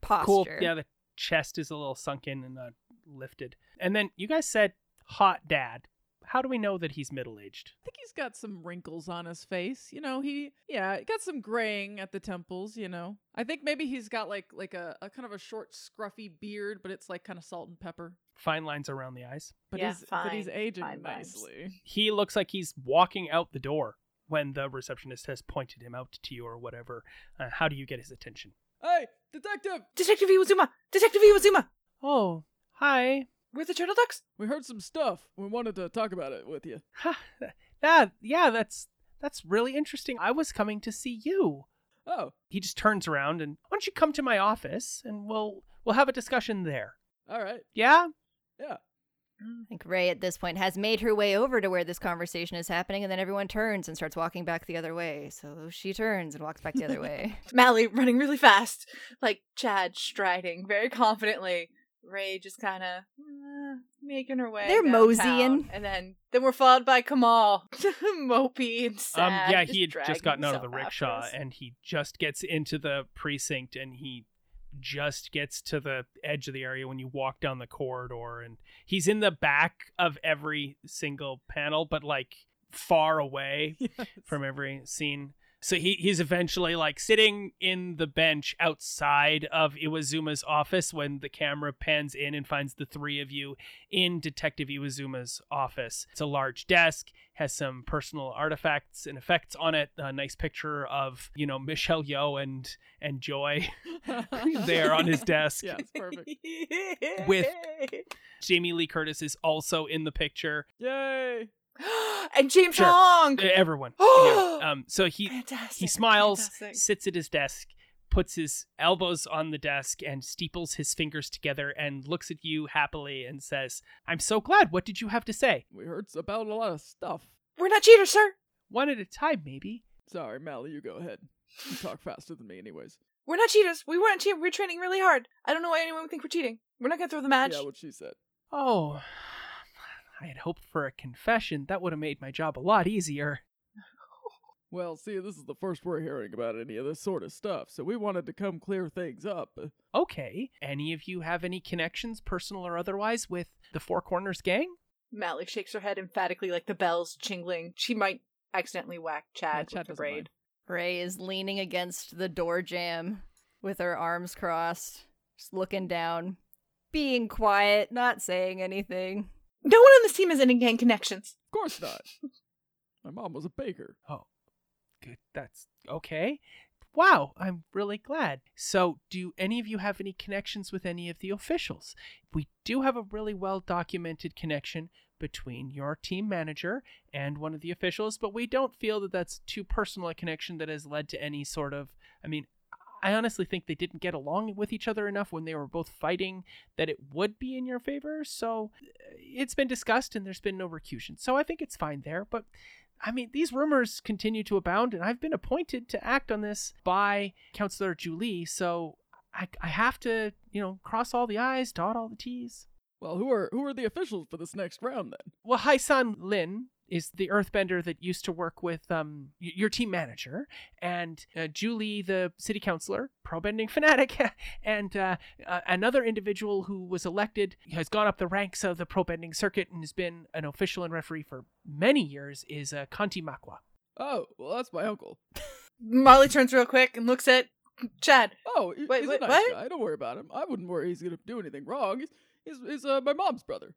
posture. Cool. Yeah, the chest is a little sunken and uh, lifted. And then you guys said hot dad. How do we know that he's middle aged? I think he's got some wrinkles on his face. You know, he yeah, he got some graying at the temples, you know. I think maybe he's got like like a, a kind of a short scruffy beard, but it's like kind of salt and pepper. Fine lines around the eyes. But Yeah, he's but he's aging fine lines. nicely. He looks like he's walking out the door when the receptionist has pointed him out to you or whatever. Uh, how do you get his attention? Hey, detective! Detective Iwazuma, Detective Iwazuma. Oh, hi. We're the turtle ducks. We heard some stuff. We wanted to talk about it with you. Ha, that yeah, that's that's really interesting. I was coming to see you. Oh, He just turns around and why don't you come to my office and we'll we'll have a discussion there. all right. Yeah? Yeah. I think Ray at this point has made her way over to where this conversation is happening, and then everyone turns and starts walking back the other way. So she turns and walks back the other way. Mally running really fast, like Chad striding very confidently. Ray just kind of uh, making her way. They're downtown. moseying. and then then we're followed by Kamal, mopey and sad. um yeah, he had just gotten out of the rickshaw and he just gets into the precinct and he just gets to the edge of the area when you walk down the corridor and he's in the back of every single panel but like far away Yes. from every scene. So he, he's eventually like sitting in the bench outside of Iwazuma's office when the camera pans in and finds the three of you in Detective Iwazuma's office. It's a large desk, has some personal artifacts and effects on it. A nice picture of, you know, Michelle Yeoh and and Joy there on his desk. Yeah, it's perfect. With- Jamie Lee Curtis is also in the picture. Yay! and James Sure. Hong. Everyone. yeah. Um so he Fantastic. He smiles, fantastic. sits at his desk, puts his elbows on the desk, and steeples his fingers together and looks at you happily and says, I'm so glad. What did you have to say? We heard about a lot of stuff. We're not cheaters, sir. One at a time, maybe. Sorry, Mally, you go ahead. You talk faster than me, anyways. We're not cheaters. We weren't cheating. We're training really hard. I don't know why anyone would think we're cheating. We're not gonna throw the match. Yeah, what she said. Oh, I had hoped for a confession. That would have made my job a lot easier. Well, see, this is the first we're hearing about any of this sort of stuff, so we wanted to come clear things up. Okay. Any of you have any connections, personal or otherwise, with the Four Corners gang? Mally shakes her head emphatically, like the bells jingling. She might accidentally whack Chad, Chad with the braid. mind. Ray is leaning against the door jamb with her arms crossed, just looking down. being quiet, not saying anything. No one on this team has any gang connections. Of course not. My mom was a baker. Oh, good. That's okay. Wow, I'm really glad. So, do any of you have any connections with any of the officials? We do have a really well documented connection between your team manager and one of the officials, but we don't feel that that's too personal a connection that has led to any sort of. I mean, I honestly think they didn't get along with each other enough when they were both fighting that it would be in your favor. So, uh, it's been discussed and there's been no recusation. So, I think it's fine there. But I mean, these rumors continue to abound, and I've been appointed to act on this by Councillor Julie, so I, I have to, you know, cross all the I's, dot all the T's. Well, who are who are the officials for this next round then? Well, Haisan Lin is the earthbender that used to work with um y- your team manager, and uh, Julie, the city councilor, pro-bending fanatic, and uh, uh, another individual who was elected has gone up the ranks of the pro-bending circuit and has been an official and referee for many years is uh, Kanti Makwa. Oh, well, that's my uncle. Molly turns real quick and looks at Chad. Oh, Wait, he's wait, a nice what? guy. Don't worry about him. I wouldn't worry he's gonna do anything wrong. He's he's, he's uh, my mom's brother.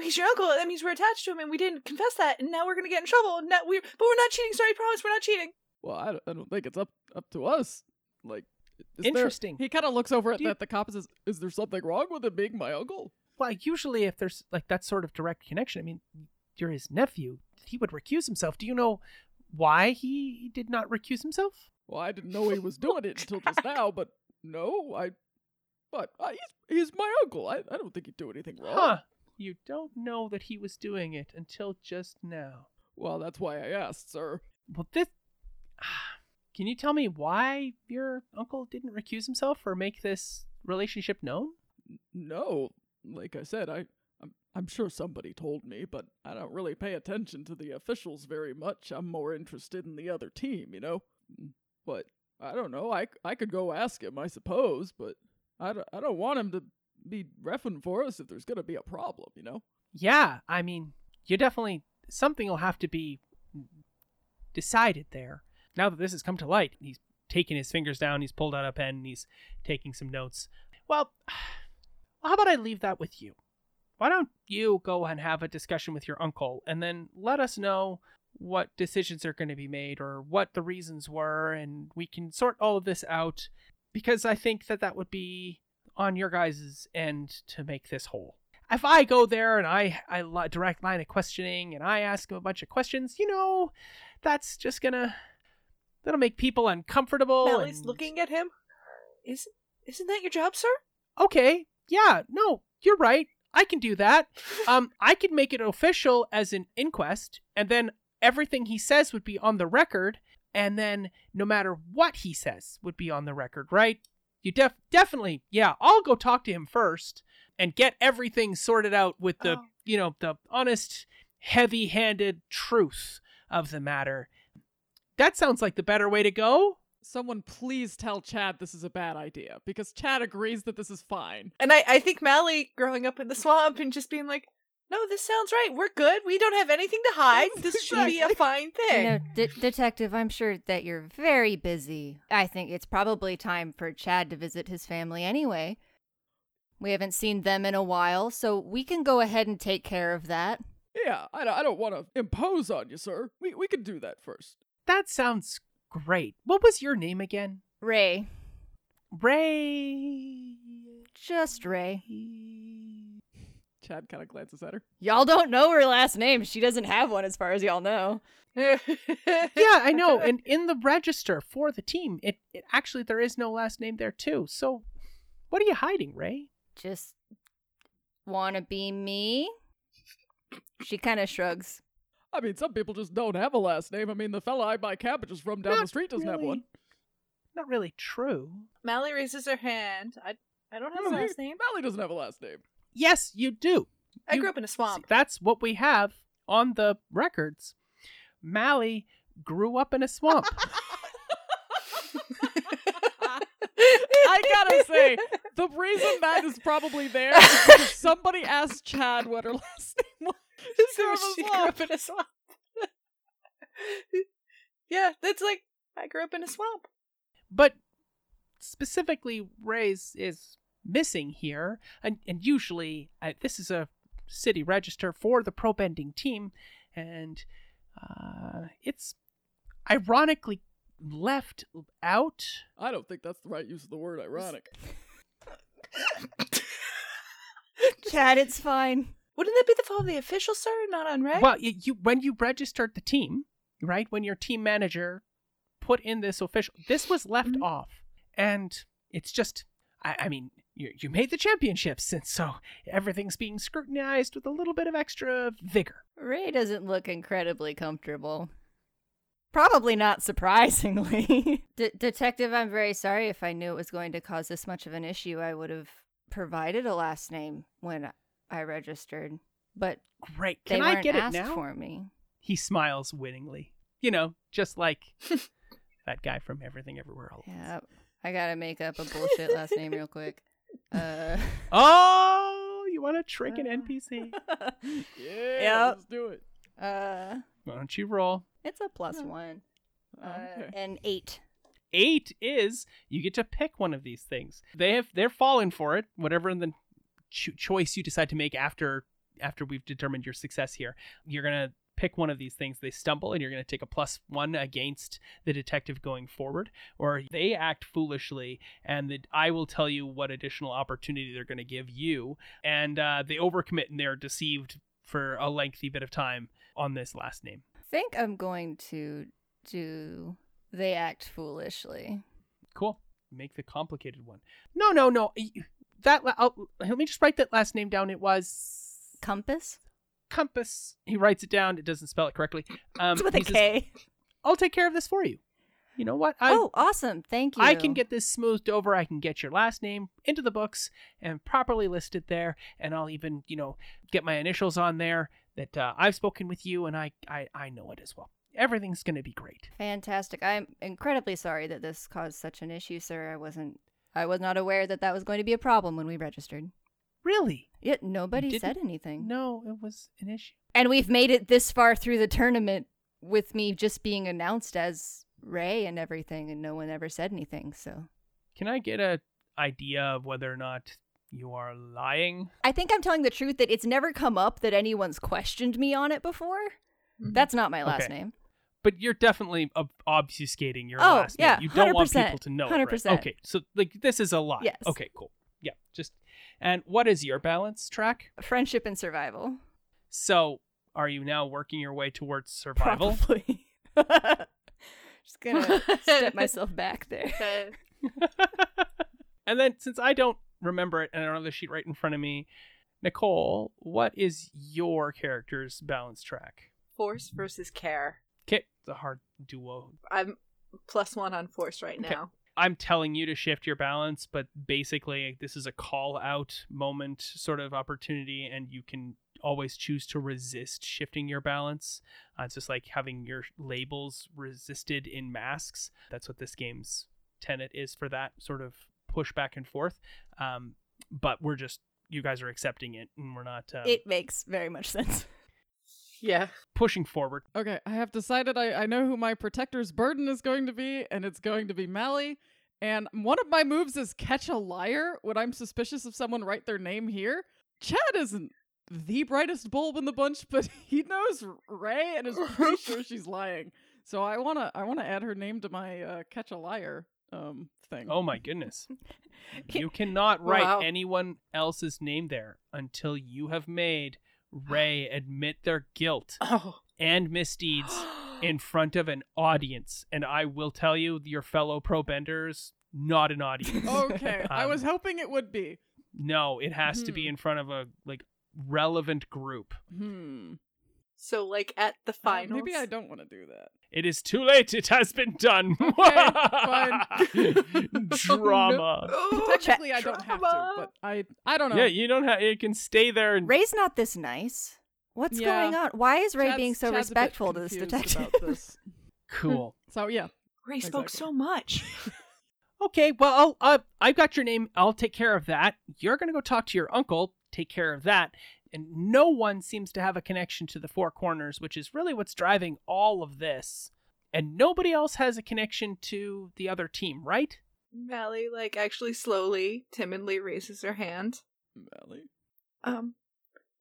But but but he's your uncle. That means we're attached to him, and we didn't confess that, and now we're gonna get in trouble. And now we but we're not cheating. Sorry, promise, we're not cheating. Well, I don't, I don't think it's up up to us. Like, is there- Interesting. he kind of looks over at you- the, the cop and says, "Is there something wrong with him being my uncle?" Well, usually if there's like that sort of direct connection, I mean, you're his nephew. He would recuse himself. Do you know why he did not recuse himself? Well, I didn't know he was doing it until just now, but no, I. But uh, he's he's my uncle. I, I don't think he'd do anything wrong. Huh. You don't know that he was doing it until just now. Well, that's why I asked, sir. Well, this. Can you tell me why your uncle didn't recuse himself or make this relationship known? No, like I said, I I'm, I'm sure somebody told me, but I don't really pay attention to the officials very much. I'm more interested in the other team, you know. But I don't know. I I could go ask him, I suppose, but I don't, I don't want him to be refing for us if there's gonna be a problem, you know. Yeah, I mean, you definitely. Something will have to be decided there. Now that this has come to light, he's taken his fingers down, he's pulled out a pen, and he's taking some notes. Well, how about I leave that with you? Why don't you go and have a discussion with your uncle and then let us know what decisions are going to be made or what the reasons were, and we can sort all of this out because I think that that would be on your guys' end to make this whole. If I go there and I I direct line of questioning and I ask him a bunch of questions, you know, that's just gonna that'll make people uncomfortable. Mally's and- looking at him. Isn't isn't that your job, sir? Okay, yeah, no, you're right. I can do that. Um, I could make it official as an inquest, and then everything he says would be on the record, and then no matter what he says would be on the record, right? You def definitely, yeah. I'll go talk to him first and get everything sorted out with the, Oh. you know, the honest, heavy-handed truth of the matter. That sounds like the better way to go. Someone please tell Chad this is a bad idea because Chad agrees that this is fine. And I, I think Mally growing up in the swamp and just being like, no, this sounds right. We're good. We don't have anything to hide. This should be a fine thing. know, de- detective, I'm sure that you're very busy. I think it's probably time for Chad to visit his family anyway. We haven't seen them in a while, so we can go ahead and take care of that. Yeah, I, don't- I don't want to impose on you, sir. We we can do that first. That sounds great. What was your name again? Ray, Ray. just Ray. Chad kind of glances at her. Y'all don't know her last name. She doesn't have one, as far as y'all know. Yeah, I know. And in the register for the team, it, it actually there is no last name there too. So, what are you hiding, Ray? Just wanna be me? She kind of shrugs. I mean, some people just don't have a last name. I mean, the fella I buy cabbages from down the street doesn't have one. Not really true. Mally raises her hand. I I don't have a last name. Mally doesn't have a last name. Yes, you do. I You- grew up in a swamp. that's what we have on the records. Mally grew up in a swamp. I gotta say, the reason that is probably there is because somebody asked Chad what her last name was. so grew up in a she grew up in a swamp. yeah, that's like I grew up in a swamp. but specifically, Ray's is missing here, and and usually uh, this is a city register for the pro bending team, and uh, it's ironically left out. I don't think that's the right use of the word ironic. Chad, it's fine. Wouldn't that be the fault of the official, sir, not on Ray? Well, you, you when you registered the team, right? When your team manager put in this official, this was left Mhm. off, and it's just, I, I mean, you you made the championships, and so everything's being scrutinized with a little bit of extra vigor. Ray doesn't look incredibly comfortable. Probably not surprisingly. D- Detective, I'm very sorry if I knew it was going to cause this much of an issue. I would have provided a last name when I registered, but Great, can I get it now? for me. He smiles winningly, you know, just like that guy from Everything Everywhere All. Yeah, I gotta make up a bullshit last name real quick. Uh, Oh, you want to trick an Uh. NPC? Yeah, Yep. let's do it. uh, Why don't you roll? it's a plus No. one. Oh, Uh, okay. An eight. eight is you get to pick one of these things. They have they're falling for it. Whatever the cho- choice you decide to make after after we've determined your success here, you're gonna pick one of these things. They stumble, and you're gonna take a plus one against the detective going forward, or they act foolishly, and the, I will tell you what additional opportunity they're gonna give you, and uh, they overcommit and they're deceived for a lengthy bit of time on this last name. I think I'm going to do they act foolishly. Cool. Make the complicated one. No, no, no. That I'll, let me just write that last name down. It was Compass? Compass. He writes it down. It doesn't spell it correctly. Um, It's with a he says, K. I'll take care of this for you. You know what? I, oh, awesome. Thank you. I can get this smoothed over. I can get your last name into the books and properly listed there. And I'll even, you know, get my initials on there that uh, I've spoken with you and I, I, I know it as well. Everything's going to be great. Fantastic. I'm incredibly sorry that this caused such an issue, sir. I wasn't I was not aware that that was going to be a problem when we registered. Really? Yet nobody didn't said anything. No, it was an issue. And we've made it this far through the tournament with me just being announced as Ray and everything and no one ever said anything. So, Can I get a idea of whether or not you are lying? I think I'm telling the truth that it's never come up that anyone's questioned me on it before. Mm-hmm. That's not my last Okay. name. But you're definitely ob- obfuscating your Oh, last yeah, name. You don't want 100%, people to know. it, right? 100%. Okay, so like this is a lie. Yes. Okay, cool. Yeah, just and what is your balance track? Friendship and survival. So are you now working your way towards survival? Probably. Just gonna step myself back there. and then since I don't remember it and I don't have the sheet right in front of me, Nicole, what is your character's balance track? Force versus care. Okay, it's a hard duo. I'm plus one on force right Okay. now. I'm telling you to shift your balance, but basically this is a call out moment sort of opportunity, and you can always choose to resist shifting your balance. Uh, it's just like having your labels resisted in masks. That's what this game's tenet is for that sort of push back and forth. Um, but we're just you guys are accepting it, and we're not um, It makes very much sense. Yeah. pushing forward. Okay, I have decided I, I know who my protector's burden is going to be, and it's going to be Mally. And one of my moves is catch a liar when I'm suspicious of someone write their name here. Chad isn't the brightest bulb in the bunch, but he knows Ray and is pretty sure she's lying. So I wanna I wanna add her name to my uh, catch a liar um thing. Oh my goodness. You cannot write Wow. anyone else's name there until you have made Ray admit their guilt Oh. and misdeeds in front of an audience. And I will tell you, your fellow pro benders, not an audience. Okay, I Um, was hoping it would be. No, it has to be Hmm. in front of a like relevant group. Hmm. So like at the Uh, finals. maybe I don't want to do that. It is too late. It has been done. Okay, Drama. Oh, Technically, I don't have to, but I I don't know. Yeah, you don't have. You can stay there and Ray's not this nice. What's Yeah. going on? Why is Ray Chad's- being so Chad's respectful to this detective? this. cool. So yeah, Ray spoke so much. Okay, well, I'll, uh, I've got your name. I'll take care of that. You're going to go talk to your uncle, take care of that. And no one seems to have a connection to the Four Corners, which is really what's driving all of this. And nobody else has a connection to the other team, right? Mally, like, actually slowly, timidly raises her hand. Valley. Um,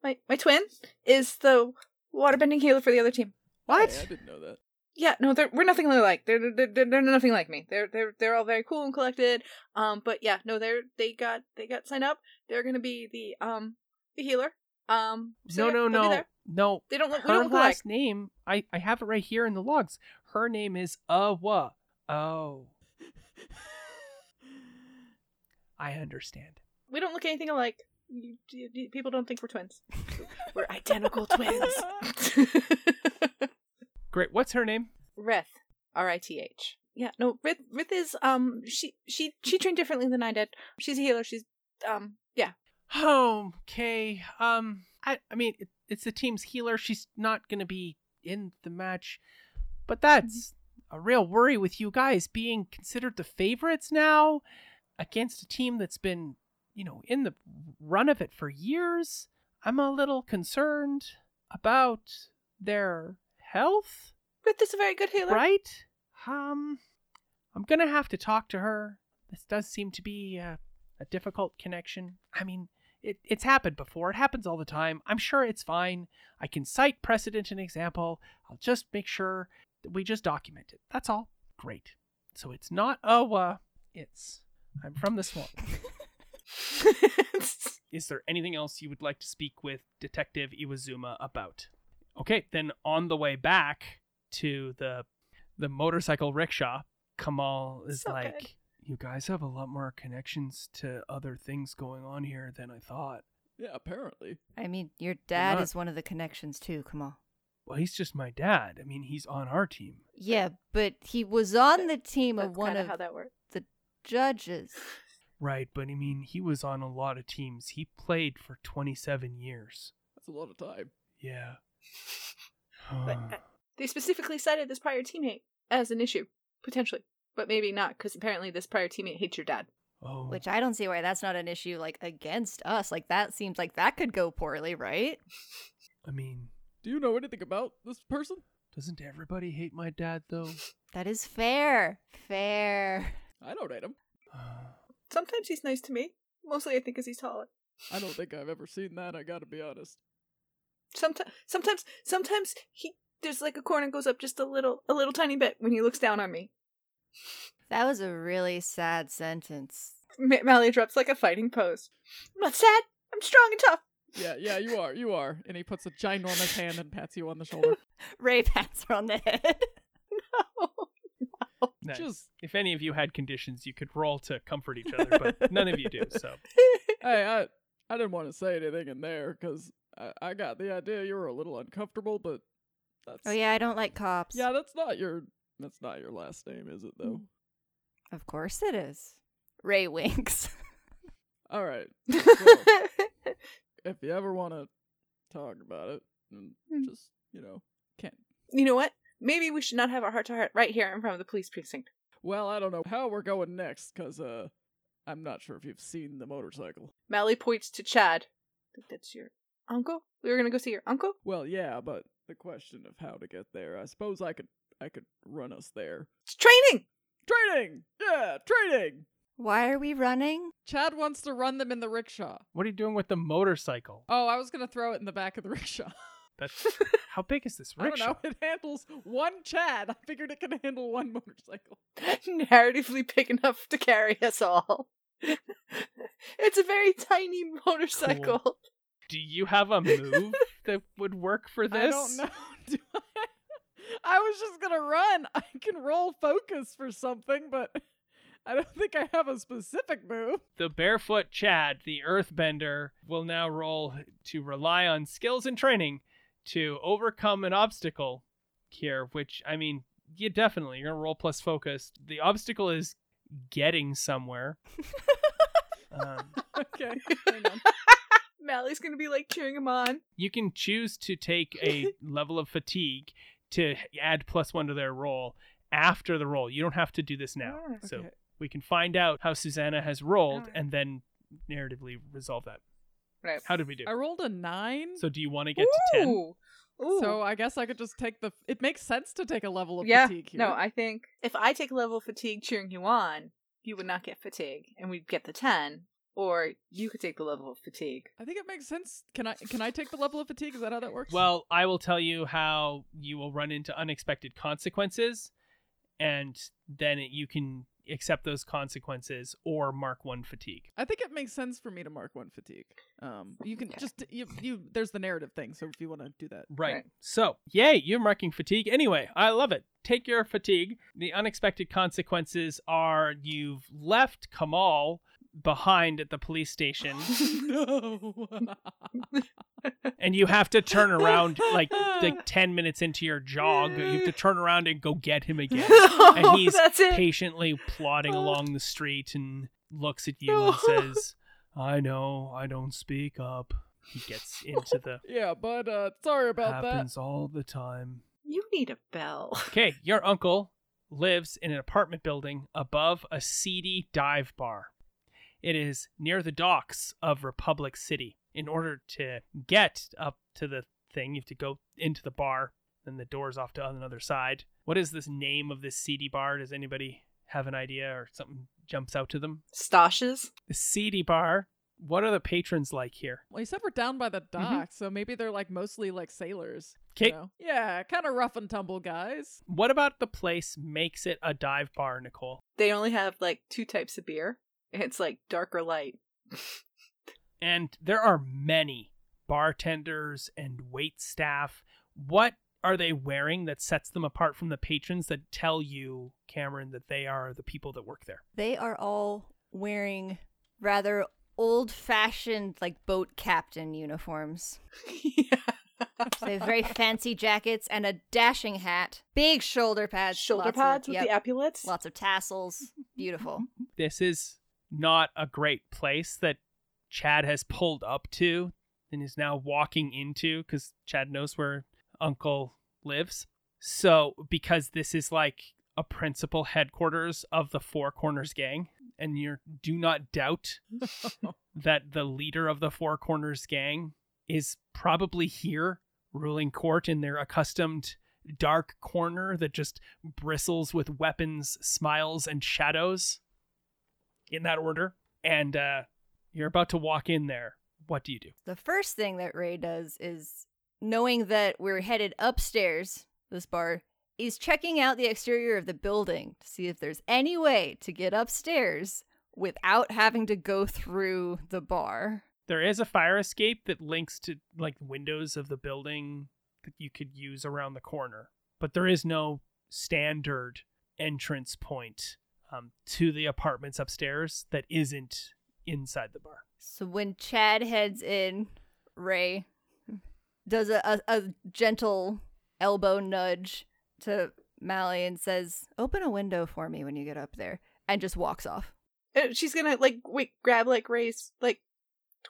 my my twin is the waterbending healer for the other team. What? Hey, I didn't know that. Yeah, no, they're we're nothing alike. They're they're, they're they're nothing like me. They're they're they're all very cool and collected. Um, but yeah, no, they're they got they got signed up. They're gonna be the um the healer. Um, so no, yeah, no, no, no. They don't look. Her don't look alike. last name, I, I have it right here in the logs. Her name is Awa. Oh, I understand. We don't look anything alike. You, you, you- people don't think we're twins. we're identical twins. Great. What's her name? Rith, R I T H. Yeah, no, Rith. Rith is um she she she trained differently than I did. She's a healer. She's um yeah. Oh, okay. Um, I, I mean, it, it's the team's healer. She's not gonna be in the match, but that's a real worry with you guys being considered the favorites now against a team that's been, you know, in the run of it for years. I'm a little concerned about their health, Rith is a very good healer. right? Um, I'm gonna have to talk to her. This does seem to be a, a difficult connection. I mean, it, it's happened before. It happens all the time. I'm sure it's fine. I can cite precedent and example. I'll just make sure that we just document it. That's all. Great. So it's not Owa. It's I'm from the swamp. Is there anything else you would like to speak with Detective Iwazuma about? Okay, then on the way back to the the motorcycle rickshaw, Kamal is So like, good. "You guys have a lot more connections to other things going on here than I thought." Yeah, apparently. I mean, your dad not- is one of the connections too. Kamal. Well, he's just my dad. I mean, he's on our team. Yeah, but he was on the team That's of one kinda of how that works. the judges. Right, but I mean, he was on a lot of teams. He played for 27 years. That's a lot of time. Yeah. But uh, they specifically cited this prior teammate as an issue, potentially, but maybe not, because apparently this prior teammate hates your dad. oh. Which I don't see why that's not an issue like against us. Like that seems like that could go poorly, right? I mean, Do you know anything about this person? doesn't everybody hate my dad though? That is fair. Fair. I don't hate him. Sometimes he's nice to me. Mostly, I think, because he's taller. I don't think I've ever seen that. I gotta be honest. Sometimes, sometimes, sometimes he there's like a corner goes up just a little, a little tiny bit when he looks down on me. That was a really sad sentence. Ma- Mally drops like a fighting pose. I'm not sad. I'm strong and tough. Yeah, yeah, you are, you are. And he puts a ginormous hand and pats you on the shoulder. Ray pats her on the head. No. Nice. Just- If any of you had conditions, you could roll to comfort each other, but none of you do. So hey, I, I didn't want to say anything in there because I, I got the idea you were a little uncomfortable, but that's. oh yeah, I don't like cops. Yeah, that's not your. That's not your last name, is it though? Of course it is. Ray winks. All right. If you ever want to talk about it, Hmm. just you know, can't. you know what? Maybe we should not have our heart to heart right here in front of the police precinct. Well, I don't know how we're going next because uh, I'm not sure if you've seen the motorcycle. Mally points to Chad. I think that's your uncle. We were gonna go see your uncle. Well, yeah, but the question of how to get there, I suppose I could I could run us there. It's training. Training! Yeah, training! Why are we running? Chad wants to run them in the rickshaw. what are you doing with the motorcycle? Oh, I was gonna throw it in the back of the rickshaw. That's how big is this I don't know. It handles one Chad. I figured it could handle one motorcycle. Narratively big enough to carry us all. it's a very tiny motorcycle. Do you have a move that would work for this? I don't know. Do I? I was just gonna run. I can roll focus for something, but I don't think I have a specific move. The barefoot Chad, the earthbender, will now roll to rely on skills and training to overcome an obstacle here, which, I mean, yeah, definitely. You're to roll plus focus. The obstacle is getting somewhere. um, Okay. hang on. Mally's gonna be like cheering him on. you can choose to take a level of fatigue to add plus one to their roll after the roll. You don't have to do this now. Ah, So we can find out how Susanna has rolled Alright. and then narratively resolve that. Right. How did we do? I rolled a nine. So do you want to get to 10? Ooh. Ooh. So I guess I could just take the. It makes sense to take a level of yeah. fatigue here. No, I think if I take a level of fatigue cheering you on, you would not get fatigue, and we'd get the ten, or you could take the level of fatigue. I think it makes sense. Can I can I take the level of fatigue? Is that how that works? Well, I will tell you how you will run into unexpected consequences, and then you can accept those consequences or mark one fatigue. I think it makes sense for me to mark one fatigue. Um, you can Okay. just you you. There's the narrative thing, so if you want to do that, Right. Right. So, yay, you're marking fatigue. Anyway, I love it. Take your fatigue. The unexpected consequences are you've left Kamal behind at the police station no. and you have to turn around like like 10 minutes into your jog. You have to turn around and go get him again. And Oh, he's that's it. patiently plodding Oh. along the street and looks at you No. and says, I know, I don't speak up. He gets into the yeah, but uh, sorry about that. happens all the time. You need a bell. Okay, your uncle lives in an apartment building above a seedy dive bar. It is near the docks of Republic City. In order to get up to the thing, you have to go into the bar, then the door's off to another side. What is this name of this seedy bar? Does anybody have an idea or something jumps out to them? Stashes. The seedy bar. What are the patrons like here? Well, you said we're down by the mm-hmm. docks, so maybe they're like mostly like sailors. you 'Kay. know? Yeah, kind of rough and tumble guys. What about the place makes it a dive bar, Nicole? They only have like two types of beer. It's like dark or light. and there are many bartenders and wait staff. What are they wearing that sets them apart from the patrons that tell you, Cameron, that they are the people that work there? They are all wearing rather old fashioned, like boat captain uniforms. yeah. So they have very fancy jackets and a dashing hat, big shoulder pads, Shoulder pads of, with yep, the epaulets. lots of tassels. Beautiful. This is not a great place that Chad has pulled up to and is now walking into because Chad knows where Uncle lives. So, because this is like a principal headquarters of the Four Corners Gang, and you do not doubt that the leader of the Four Corners Gang is probably here ruling court in their accustomed dark corner that just bristles with weapons, smiles, and shadows in that order. And uh, you're about to walk in there. What do you do? The first thing that Ray does is knowing that we're headed upstairs, this bar, is checking out the exterior of the building to see if there's any way to get upstairs without having to go through the bar. There is a fire escape that links to like windows of the building that you could use around the corner, but there is no standard entrance point um, to the apartments upstairs that isn't inside the bar. So when Chad heads in, Ray does a, a, a gentle elbow nudge to Mally and says, Open a window for me when you get up there, and just walks off. Uh, She's gonna like wait, grab like Ray's like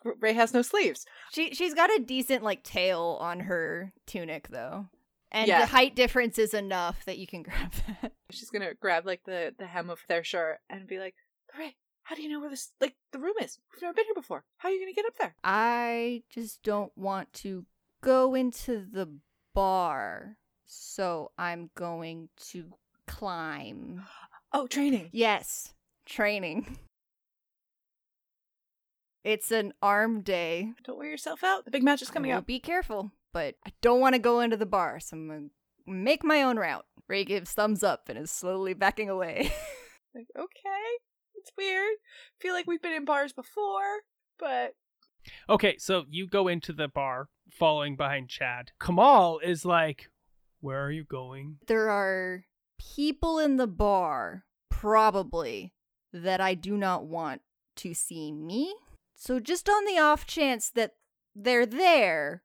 Ray has no sleeves. She she's got a decent like tail on her tunic though. And Yeah. the height difference is enough that you can grab that. She's gonna grab like the the hem of their shirt and be like, Ray, how do you know where this like the room is? We've never been here before. How are you gonna get up there? I just don't want to go into the bar. So I'm going to climb. Oh, training. Yes, training. It's an arm day. Don't wear yourself out. The big match is coming oh, up. Be careful, but I don't want to go into the bar, so I'm gonna make my own route. Ray gives thumbs up and is slowly backing away. Like, okay, it's weird. feel like we've been in bars before, but Okay, so you go into the bar following behind Chad. Kamal is like, Where are you going? there are people in the bar, probably, that I do not want to see me. So, just on the off chance that they're there,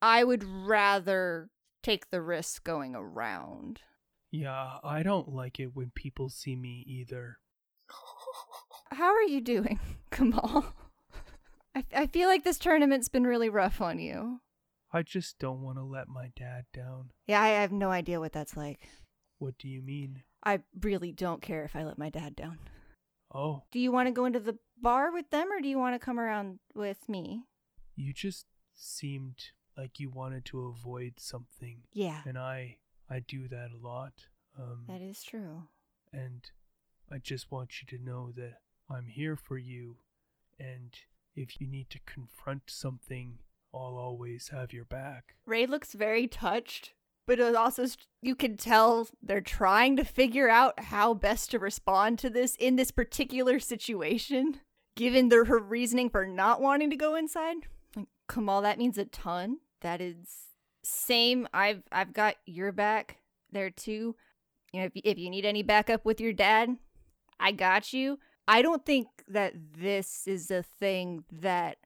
I would rather take the risk going around. Yeah, I don't like it when people see me either. How are you doing, Kamal? I, I feel like this tournament's been really rough on you. I just don't want to let my dad down. Yeah, I have no idea what that's like. What do you mean? I really don't care if I let my dad down. Oh, Do you want to go into the bar with them or do you want to come around with me? you just seemed like you wanted to avoid something. Yeah, And I I do that a lot. Um that is true. and I just want you to know that I'm here for you, and if you need to confront something, I'll always have your back. Ray looks very touched, but also you can tell they're trying to figure out how best to respond to this in this particular situation, given their her reasoning for not wanting to go inside. Like, Kamal, that means a ton. That is same. I've I've got your back there too. You know, if if you need any backup with your dad, I got you. I don't think that this is a thing that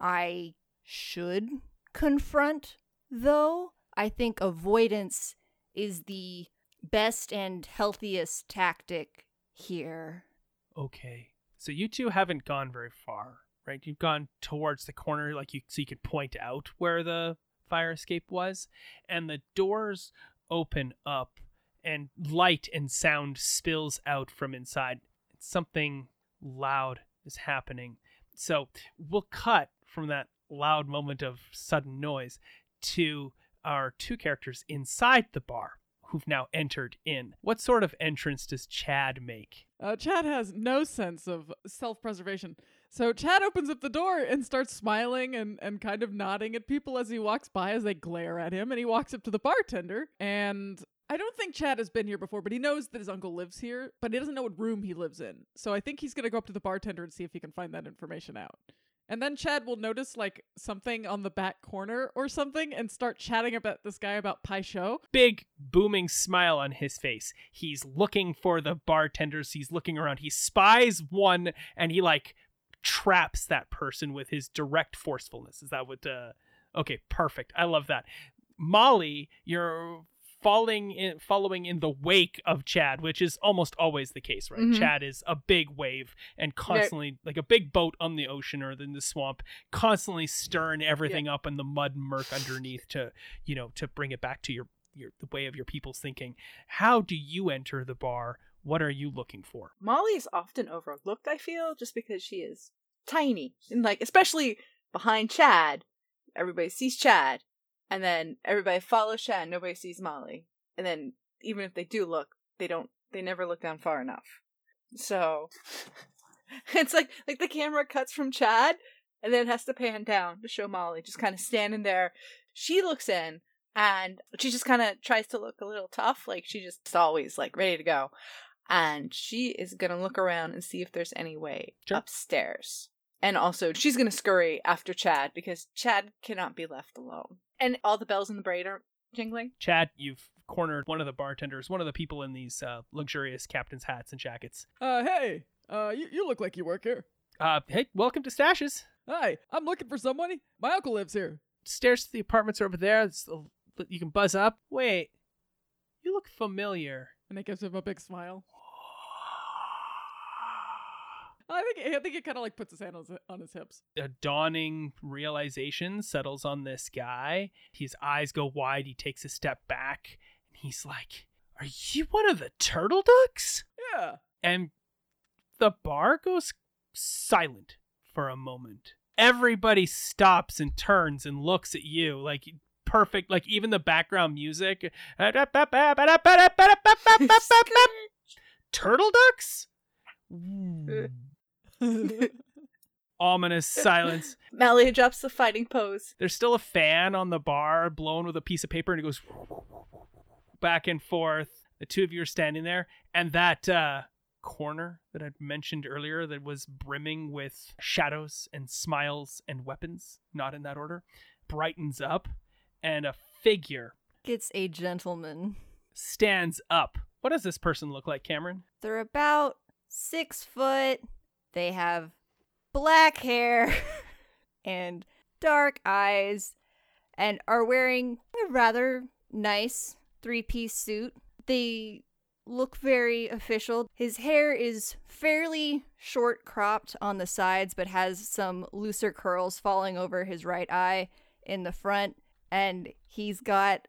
I should confront, though. I think avoidance is the best and healthiest tactic here. Okay. So you two haven't gone very far, right? You've gone towards the corner, like you so you could point out where the fire escape was, and the doors open up, and light and sound spills out from inside. Something loud is happening. So we'll cut from that loud moment of sudden noise to our two characters inside the bar who've now entered in. What sort of entrance does Chad make? Uh, Chad has no sense of self preservation. So Chad opens up the door and starts smiling and, and kind of nodding at people as he walks by as they glare at him. And he walks up to the bartender. And I don't think Chad has been here before, but he knows that his uncle lives here, but he doesn't know what room he lives in. So I think he's going to go up to the bartender and see if he can find that information out. And then Chad will notice like something on the back corner or something and start chatting about this guy about Pai Sho. big booming smile on his face. He's looking for the bartenders. He's looking around. He spies one and he like traps that person with his direct forcefulness. Is that what uh Okay, perfect. I love that. Molly, you're falling in following in the wake of Chad, which is almost always the case, right? Mhm. Chad is a big wave and constantly like a big boat on the ocean or in the swamp, constantly stirring everything up in the mud and murk underneath to, you know, to bring it back to your your the way of your people's thinking. How do you enter the bar? What are you looking for? Molly is often overlooked, I feel, just because she is tiny. And like especially behind Chad, everybody sees Chad, and then everybody follows Chad, nobody sees Molly. And then even if they do look, they don't they never look down far enough. So it's like like the camera cuts from Chad and then has to pan down to show Molly just kind of standing there. She looks in and she just kind of tries to look a little tough, like she just is always like ready to go. And she is gonna look around and see if there's any way Sure. upstairs. And also, she's gonna scurry after Chad because Chad cannot be left alone. And all the bells in the braid are jingling. Chad, you've cornered one of the bartenders, one of the people in these uh, luxurious captain's hats and jackets. Uh, hey, uh, you, you look like you work here. Uh, hey, welcome to Stashes. Hi, I'm looking for someone. My uncle lives here. Stairs to the apartments are over there. It's a- you can buzz up. Wait, you look familiar. And it gives him a big smile. I think I think it kind of like puts his hand on his, on his hips. a dawning realization settles on this guy. His eyes go wide. He takes a step back and he's like, Are you one of the turtle ducks? Yeah. And the bar goes silent for a moment. Everybody stops and turns and looks at you like perfect, like even the background music. Turtle ducks? Ooh. Ominous silence. Molly drops the fighting pose. There's still a fan on the bar blown with a piece of paper and it goes back and forth. The two of you are standing there, and that uh, corner that I'd mentioned earlier that was brimming with shadows and smiles and weapons, not in that order, brightens up, and a figure Gets a gentleman. stands up. What does this person look like, Cameron? They're about six foot. They have black hair and dark eyes and are wearing a rather nice three piece suit. They look very official. His hair is fairly short cropped on the sides, but has some looser curls falling over his right eye in the front. And he's got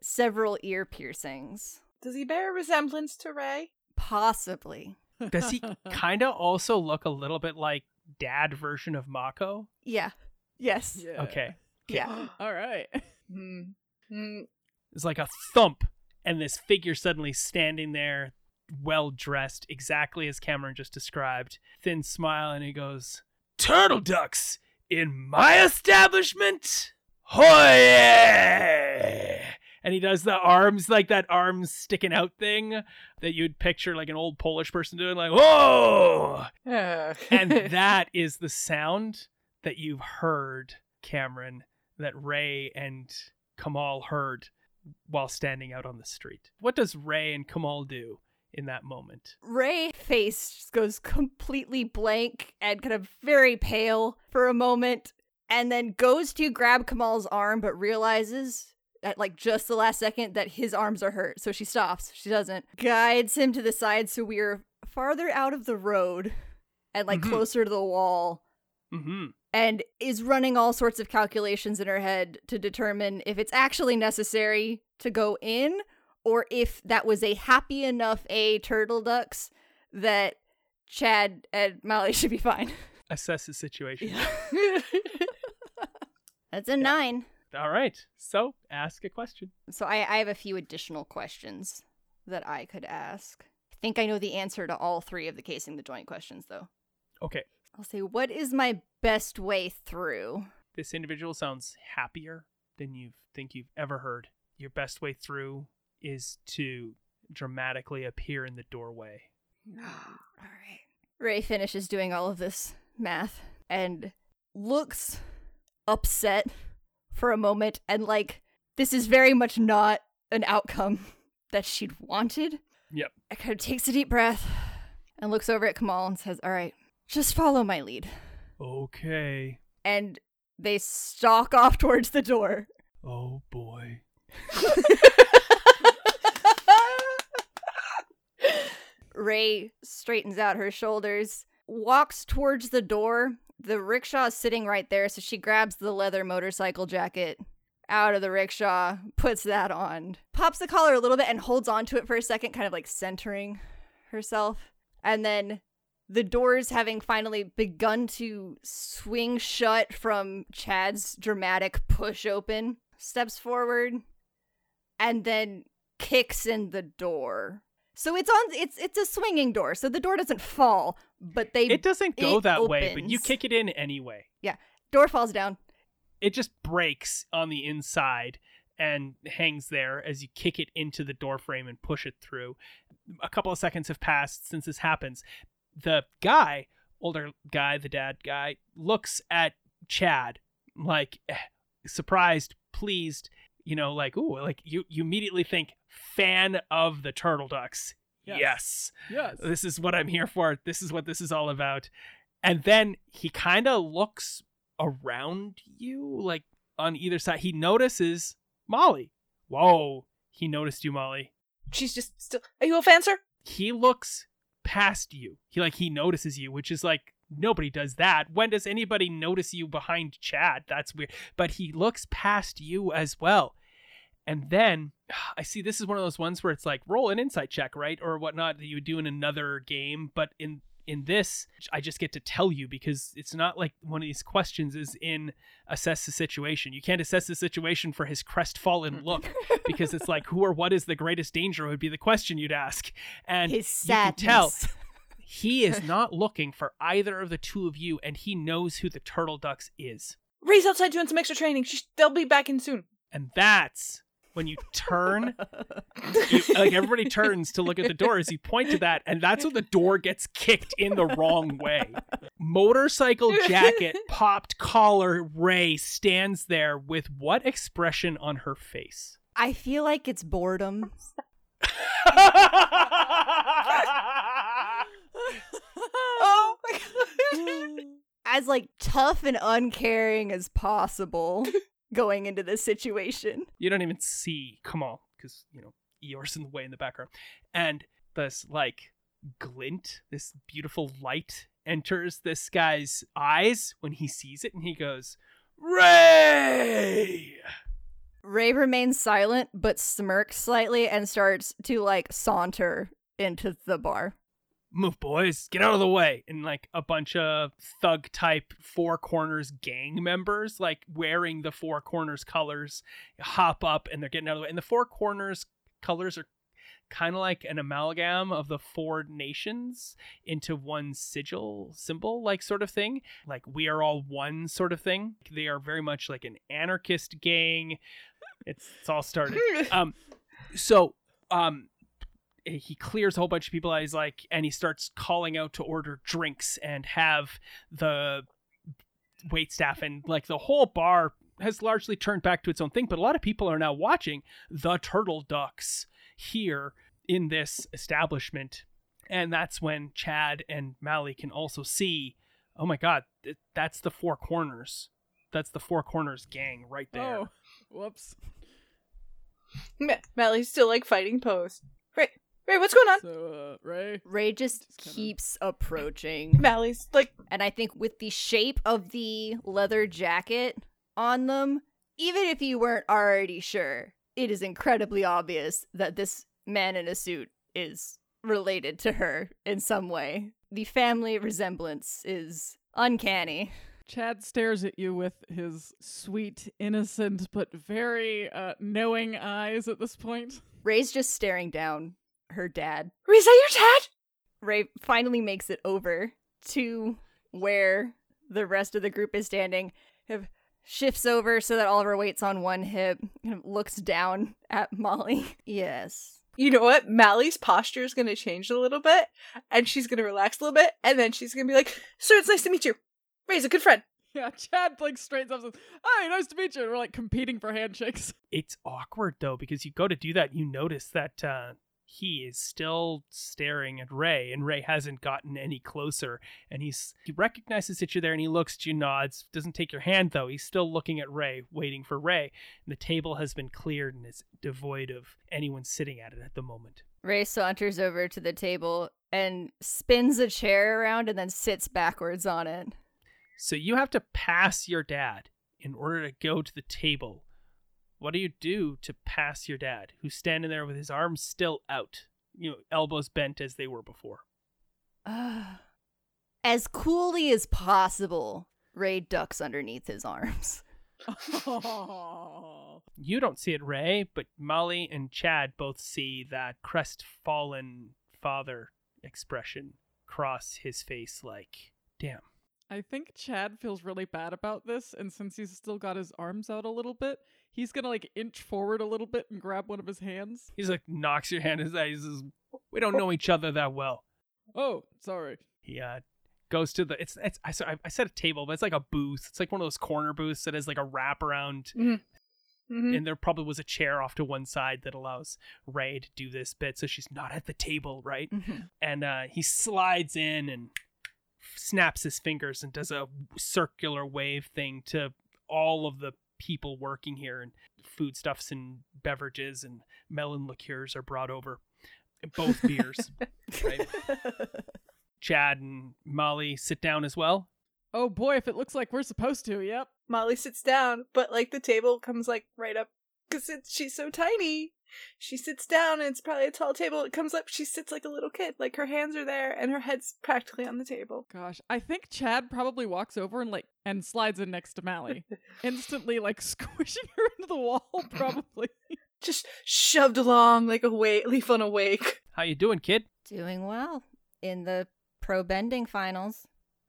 several ear piercings. Does he bear a resemblance to Ray? Possibly. Does he kind of also look a little bit like dad version of Mako? Yeah. Yes. yeah. Okay. Yeah. All right. Hmm. Hmm. It's like a thump, and this figure suddenly standing there, well dressed, exactly as Cameron just described. Thin smile, and he goes, Turtle ducks in my establishment? Hoye! And he does the arms, like that arms sticking out thing that you'd picture like an old Polish person doing, like, whoa! Yeah. and that is the sound that you've heard, Cameron, that Ray and Kamal heard while standing out on the street. What does Ray and Kamal do in that moment? Ray face goes completely blank and kind of very pale for a moment and then goes to grab Kamal's arm but realizes at like just the last second that his arms are hurt. So she stops. She doesn't. Guides him to the side so we're farther out of the road and like Mhm. closer to the wall Mm-hmm. and is running all sorts of calculations in her head to determine if it's actually necessary to go in or if that was a happy enough A turtle ducks that Chad and Molly should be fine. Assess the situation. That's a nine. All right. So ask a question. So I, I have a few additional questions that I could ask. I think I know the answer to all three of the casing the joint questions though. Okay. I'll say, what is my best way through? This individual sounds happier than you think you've ever heard. Your best way through is to dramatically appear in the doorway. All right. Ray finishes doing all of this math and looks upset for a moment and like this is very much not an outcome that she'd wanted. Yep. I kind of takes a deep breath and looks over at Kamal and says, All right, just follow my lead. Okay. And they stalk off towards the door. Oh boy. Ray straightens out her shoulders, walks towards the door. The rickshaw is sitting right there, so she grabs the leather motorcycle jacket out of the rickshaw, puts that on, pops the collar a little bit, and holds onto it for a second, kind of like centering herself. And then the doors having finally begun to swing shut from Chad's dramatic push open, steps forward and then kicks in the door. So it's on it's it's a swinging door. So the door doesn't fall, but they It doesn't go it that way, but you kick it in anyway. Yeah. Door falls down. It just breaks on the inside and hangs there as you kick it into the door frame and push it through. A couple of seconds have passed since this happens. The guy, older guy, the dad guy, looks at Chad like eh, surprised, pleased, you know, like ooh, like you you immediately think fan of the turtle ducks. Yes. yes Yes. this is what I'm here for. This is what this is all about. And then he kind of looks around you, like on either side. He notices Molly. Whoa, he noticed you, Molly. She's just still. Are you a fancer? He looks past you. He like he notices you, which is like nobody does that. When does anybody notice you behind Chad? That's weird. But he looks past you as well. And then I see this is one of those ones where it's like roll an insight check, right? Or whatnot that you would do in another game. But in in this, I just get to tell you because it's not like one of these questions is in assess the situation. You can't assess the situation for his crestfallen mm. look because it's like who or what is the greatest danger would be the question you'd ask. And His you can tell he is not looking for either of the two of you, and he knows who the turtle ducks is. Ray's outside doing some extra training. They'll be back in soon. And that's when you turn, you, like everybody turns to look at the door as you point to that, and that's when the door gets kicked in the wrong way. Motorcycle jacket, popped collar, Ray stands there with what expression on her face? I feel like it's boredom. Oh my god. As like tough and uncaring as possible going into this situation. you don't even see Kamal because you know Eeyore's in the way in the background, and this like glint, this beautiful light enters this guy's eyes when he sees it, and he goes, "Ray!" Ray remains silent but smirks slightly and starts to like saunter into the bar. Move, boys, get out of the way! And like a bunch of thug type Four Corners gang members, like wearing the Four Corners colors, hop up and they're getting out of the way. And the Four Corners colors are kind of like an amalgam of the four nations into one sigil symbol like sort of thing. Like we are all one sort of thing. They are very much like an anarchist gang. It's, it's all started. Um so um he clears a whole bunch of people out. He's like and he starts calling out to order drinks and have the wait staff. And like the whole bar has largely turned back to its own thing but a lot of people are now watching the turtle ducks here in this establishment. And that's when chad and mally can also see oh my god that's the four corners. That's the four corners gang right there. Oh, whoops. Ma- Mally's still like fighting pose. Ray, Ray, what's going on? So, uh, Ray. Ray just Just kinda- keeps approaching. Mally's like, And I think with the shape of the leather jacket on them, even if you weren't already sure, it is incredibly obvious that this man in a suit is related to her in some way. The family resemblance is uncanny. Chad stares at you with his sweet, innocent, but very uh, knowing eyes at this point. Ray's just staring down her dad. Ray, is that your dad? Ray finally makes it over to where the rest of the group is standing. Kind of shifts over so that Oliver waits on one hip. Kind of looks down at Molly. Yes. You know what? Mally's posture is going to change a little bit, and she's going to relax a little bit, and then she's going to be like, "Sir, it's nice to meet you. Ray's a good friend." Yeah, Chad like straightens up and says, Hi, nice to meet you. And we're like competing for handshakes. it's awkward though because you go to do that you notice that uh he is still staring at Ray, and Ray hasn't gotten any closer. And he's he recognizes that you're there, and he looks you, nods, doesn't take your hand though. He's still looking at Ray, waiting for Ray. And the table has been cleared and is devoid of anyone sitting at it at the moment. Ray saunters over to the table and spins a chair around and then sits backwards on it. So you have to pass your dad in order to go to the table. What do you do to pass your dad, who's standing there with his arms still out, you know, elbows bent as they were before? Ah. as coolly as possible, Ray ducks underneath his arms. Oh. You don't see it, Ray, but Molly and Chad both see that crestfallen father expression cross his face like, damn. I think Chad feels really bad about this, and since he's still got his arms out a little bit, he's gonna like inch forward a little bit and grab one of his hands. He's like, knocks your hand his eye. He says, we don't know each other that well. Oh, sorry. He uh, goes to the, it's, it's I, sorry, I said a table, but it's like a booth. It's like one of those corner booths that has like a wraparound Mm-hmm. and there probably was a chair off to one side that allows Ray to do this bit, so she's not at the table, right? And uh, he slides in and snaps his fingers and does a circular wave thing to all of the people working here, and foodstuffs and beverages and melon liqueurs are brought over, both beers. right? Chad and Molly sit down as well. Oh boy, if it looks like we're supposed to, yep. Molly sits down, but like the table comes like right up because she's so tiny. She sits down and it's probably a tall table. It comes up, she sits like a little kid, like her hands are there and her head's practically on the table. Gosh, I think Chad probably walks over and like and slides in next to Mally, instantly like squishing her into the wall. Probably. Just shoved along like a wa- leaf on a wake. How you doing, kid? Doing well in the pro bending finals.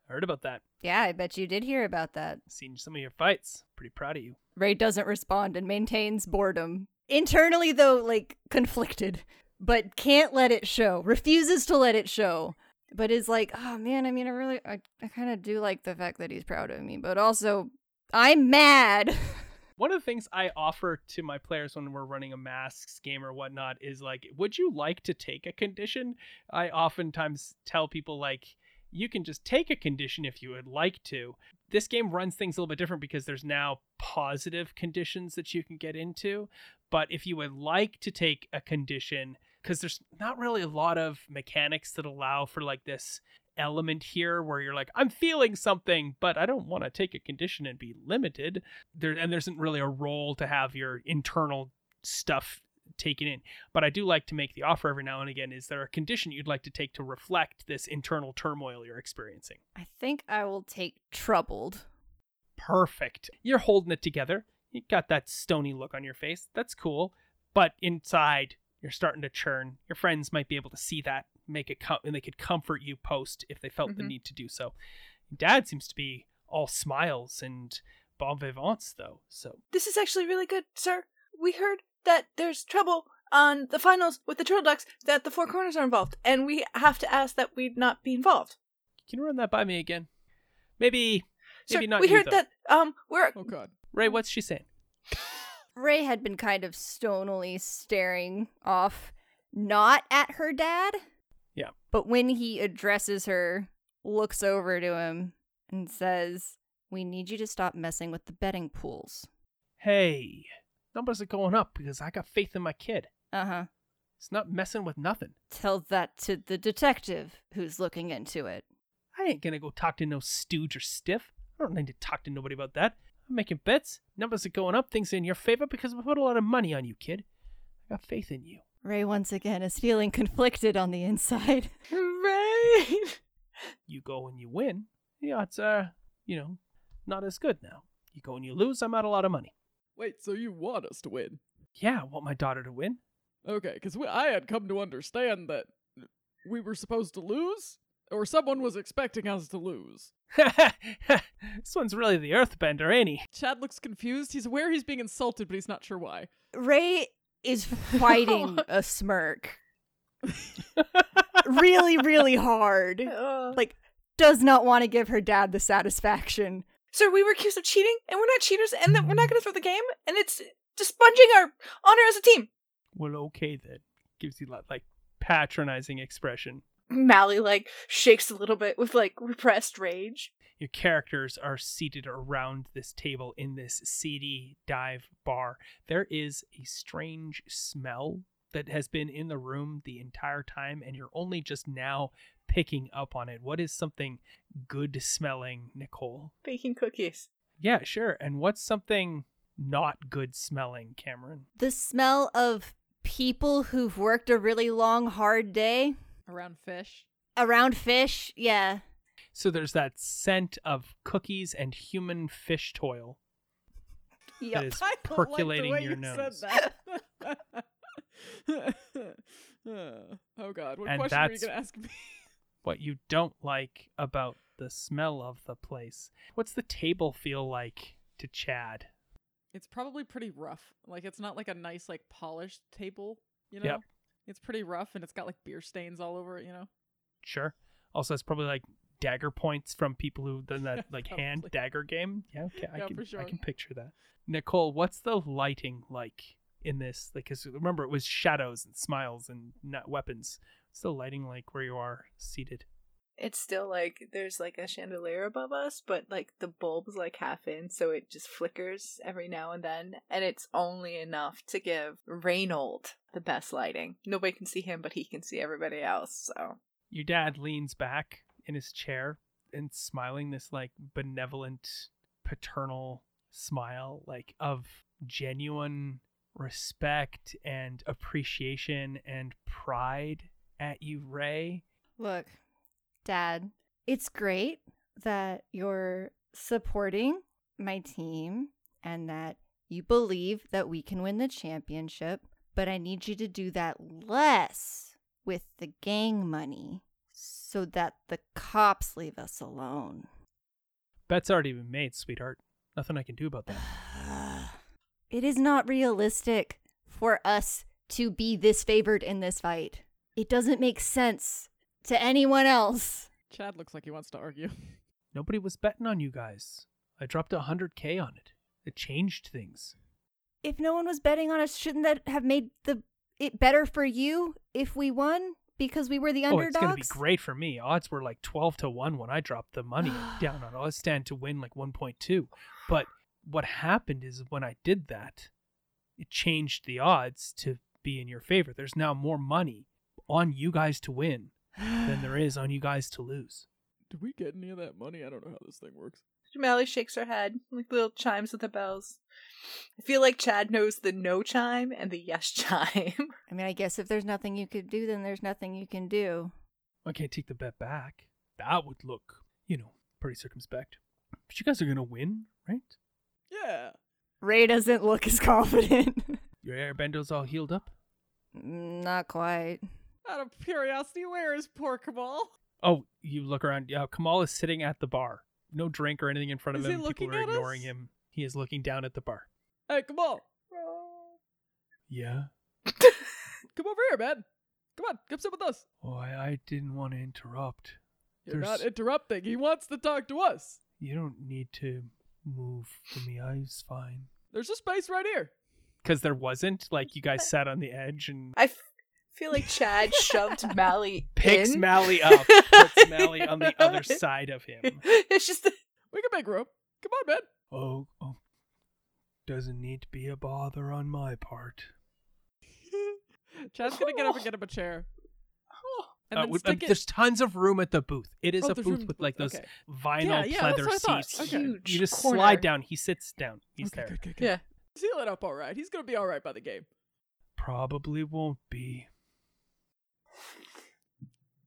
Heard about that. Yeah, I bet you did hear about that. Seen some of your fights. Pretty proud of you. Ray doesn't respond and maintains boredom. Internally, though, like conflicted, but can't let it show. Refuses to let it show. But is like, oh man, I mean, I really, I, I kind of do like the fact that he's proud of me, but also, I'm mad. One of the things I offer to my players when we're running a masks game or whatnot is like, would you like to take a condition? I oftentimes tell people like, you can just take a condition if you would like to. This game runs things a little bit different because there's now positive conditions that you can get into. But if you would like to take a condition, because there's not really a lot of mechanics that allow for like this element here where you're like i'm feeling something but i don't want to take a condition and be limited there and there isn't really a role to have your internal stuff taken in but i do like to make the offer every now and again is there a condition you'd like to take to reflect this internal turmoil you're experiencing I think I will take troubled. perfect you're holding it together you got that stony look on your face that's cool but inside You're starting to churn. Your friends might be able to see that, make it com- and they could comfort you post if they felt the Mhm. need to do so. Dad seems to be all smiles and bon vivants though. So This is actually really good, sir. We heard that there's trouble on the finals with the Turtle Ducks, that the Four Corners are involved, and we have to ask that we not be involved. can you run that by me again? Maybe, Sir, maybe not. we you, heard though. that um we're Oh god. Ray, what's she saying? Ray had been kind of stonily staring off, not at her dad. Yeah. But when he addresses her, looks over to him and says, We need you to stop messing with the betting pools. Hey, numbers are going up because I got faith in my kid. Uh huh. It's not messing with nothing. Tell that to the detective who's looking into it. I ain't gonna go talk to no stooge or stiff. I don't need to talk to nobody about that. I'm making bets. Numbers are going up. Things are in your favor because we put a lot of money on you, kid. I got faith in you. Ray once again is feeling conflicted on the inside. right. You go and you win. The odds are, you know, not as good now. You go and you lose. I'm out a lot of money. Wait, so you want us to win? Yeah, I want my daughter to win. Okay, because I had come to understand that we were supposed to lose, or someone was expecting us to lose. this one's really the earthbender, ain't he? Chad looks confused. He's aware he's being insulted, but he's not sure why. Ray is fighting a smirk really, really hard. Like, does not want to give her dad the satisfaction. Sir, we were accused of cheating, and we're not cheaters, and that we're not going to throw the game, and it's just sponging our honor as a team. Well, okay then. Gives you that, like, patronizing expression. Mally like shakes a little bit with like repressed rage. Your characters are seated around this table in this seedy dive bar. There is a strange smell that has been in the room the entire time, and you're only just now picking up on it. What is something good smelling, Nicole? Baking cookies. Yeah, sure. And what's something not good smelling, Cameron? The smell of people who've worked a really long, hard day Around fish. around fish. Yeah. So there's that scent of cookies and human fish toil that is percolating like your you nose. Said that. Oh God! What And question are you gonna ask me? What you don't like about the smell of the place. What's the table feel like to Chad? It's probably pretty rough. Like it's not like a nice like polished table. You know. Yep. It's pretty rough, and it's got like beer stains all over it. You know. Sure. Also, it's probably like dagger points from people who done that like hand dagger game. Yeah, okay, I Yeah, can sure. I can picture that. Nicole, what's the lighting like in this? Like cuz remember it was shadows and smiles and not weapons. The lighting like where you are seated? It's still like there's like a chandelier above us, but like the bulb's like half in, so it just flickers every now and then, and it's only enough to give Reynold the best lighting. Nobody can see him, but he can see everybody else. So Your dad leans back in his chair and smiling this like benevolent paternal smile like of genuine respect and appreciation and pride at you ray Look, Dad, it's great that you're supporting my team and that you believe that we can win the championship, but I need you to do that less with the gang money so that the cops leave us alone. bet's already been made sweetheart nothing i can do about that It is not realistic for us to be this favored in this fight. It doesn't make sense to anyone else. Chad looks like he wants to argue. nobody was betting on you guys i dropped a 100k on it it changed things If no one was betting on us, shouldn't that have made the it better for you if we won because we were the underdogs? oh underdogs? it's gonna be great for me odds were like 12 to 1 when i dropped the money down on it i stand to win like 1.2 but what happened is when i did that it changed the odds to be in your favor there's now more money on you guys to win than there is on you guys to lose Did we get any of that money? I don't know how this thing works. Mally shakes her head, like little chimes with the bells. I feel like Chad knows the no chime and the yes chime. I mean, I guess if there's nothing you could do, then there's nothing you can do. i can't take the bet back that would look you know pretty circumspect but you guys are gonna win right Yeah. Ray doesn't look as confident. your airbender's all healed up Mm, Not quite. Out of curiosity, where is poor Kamal? Oh, you look around. Yeah, Kamal is sitting at the bar. No drink or anything in front of Is he him. People are at ignoring us? him. He is looking down at the bar. Hey, Kamal, Yeah. come over here, man. Come on, come sit with us. Oh, I, I didn't want to interrupt. You're not interrupting. He wants to talk to us. You don't need to move for me. I was fine. There's a space right here. Because there wasn't. Like, you guys sat on the edge and I f- feel like Chad shoved Mally picks in. Mally up, puts Mally on the other side of him. it's just We can make room. Come on, man. Oh, oh. Doesn't need to be a bother on my part. Chad's gonna get up and get him a chair. And Uh, then with- uh, stick it. there's tons of room at the booth. It is Oh, a there's booth room- with like those okay. vinyl Yeah, yeah, that's pleather what I thought. seats. Okay. huge. You just corner. slide down. He sits down. He's Okay, there. good, good, good. Yeah. Seal it up all right. He's gonna be all right by the game. Probably won't be.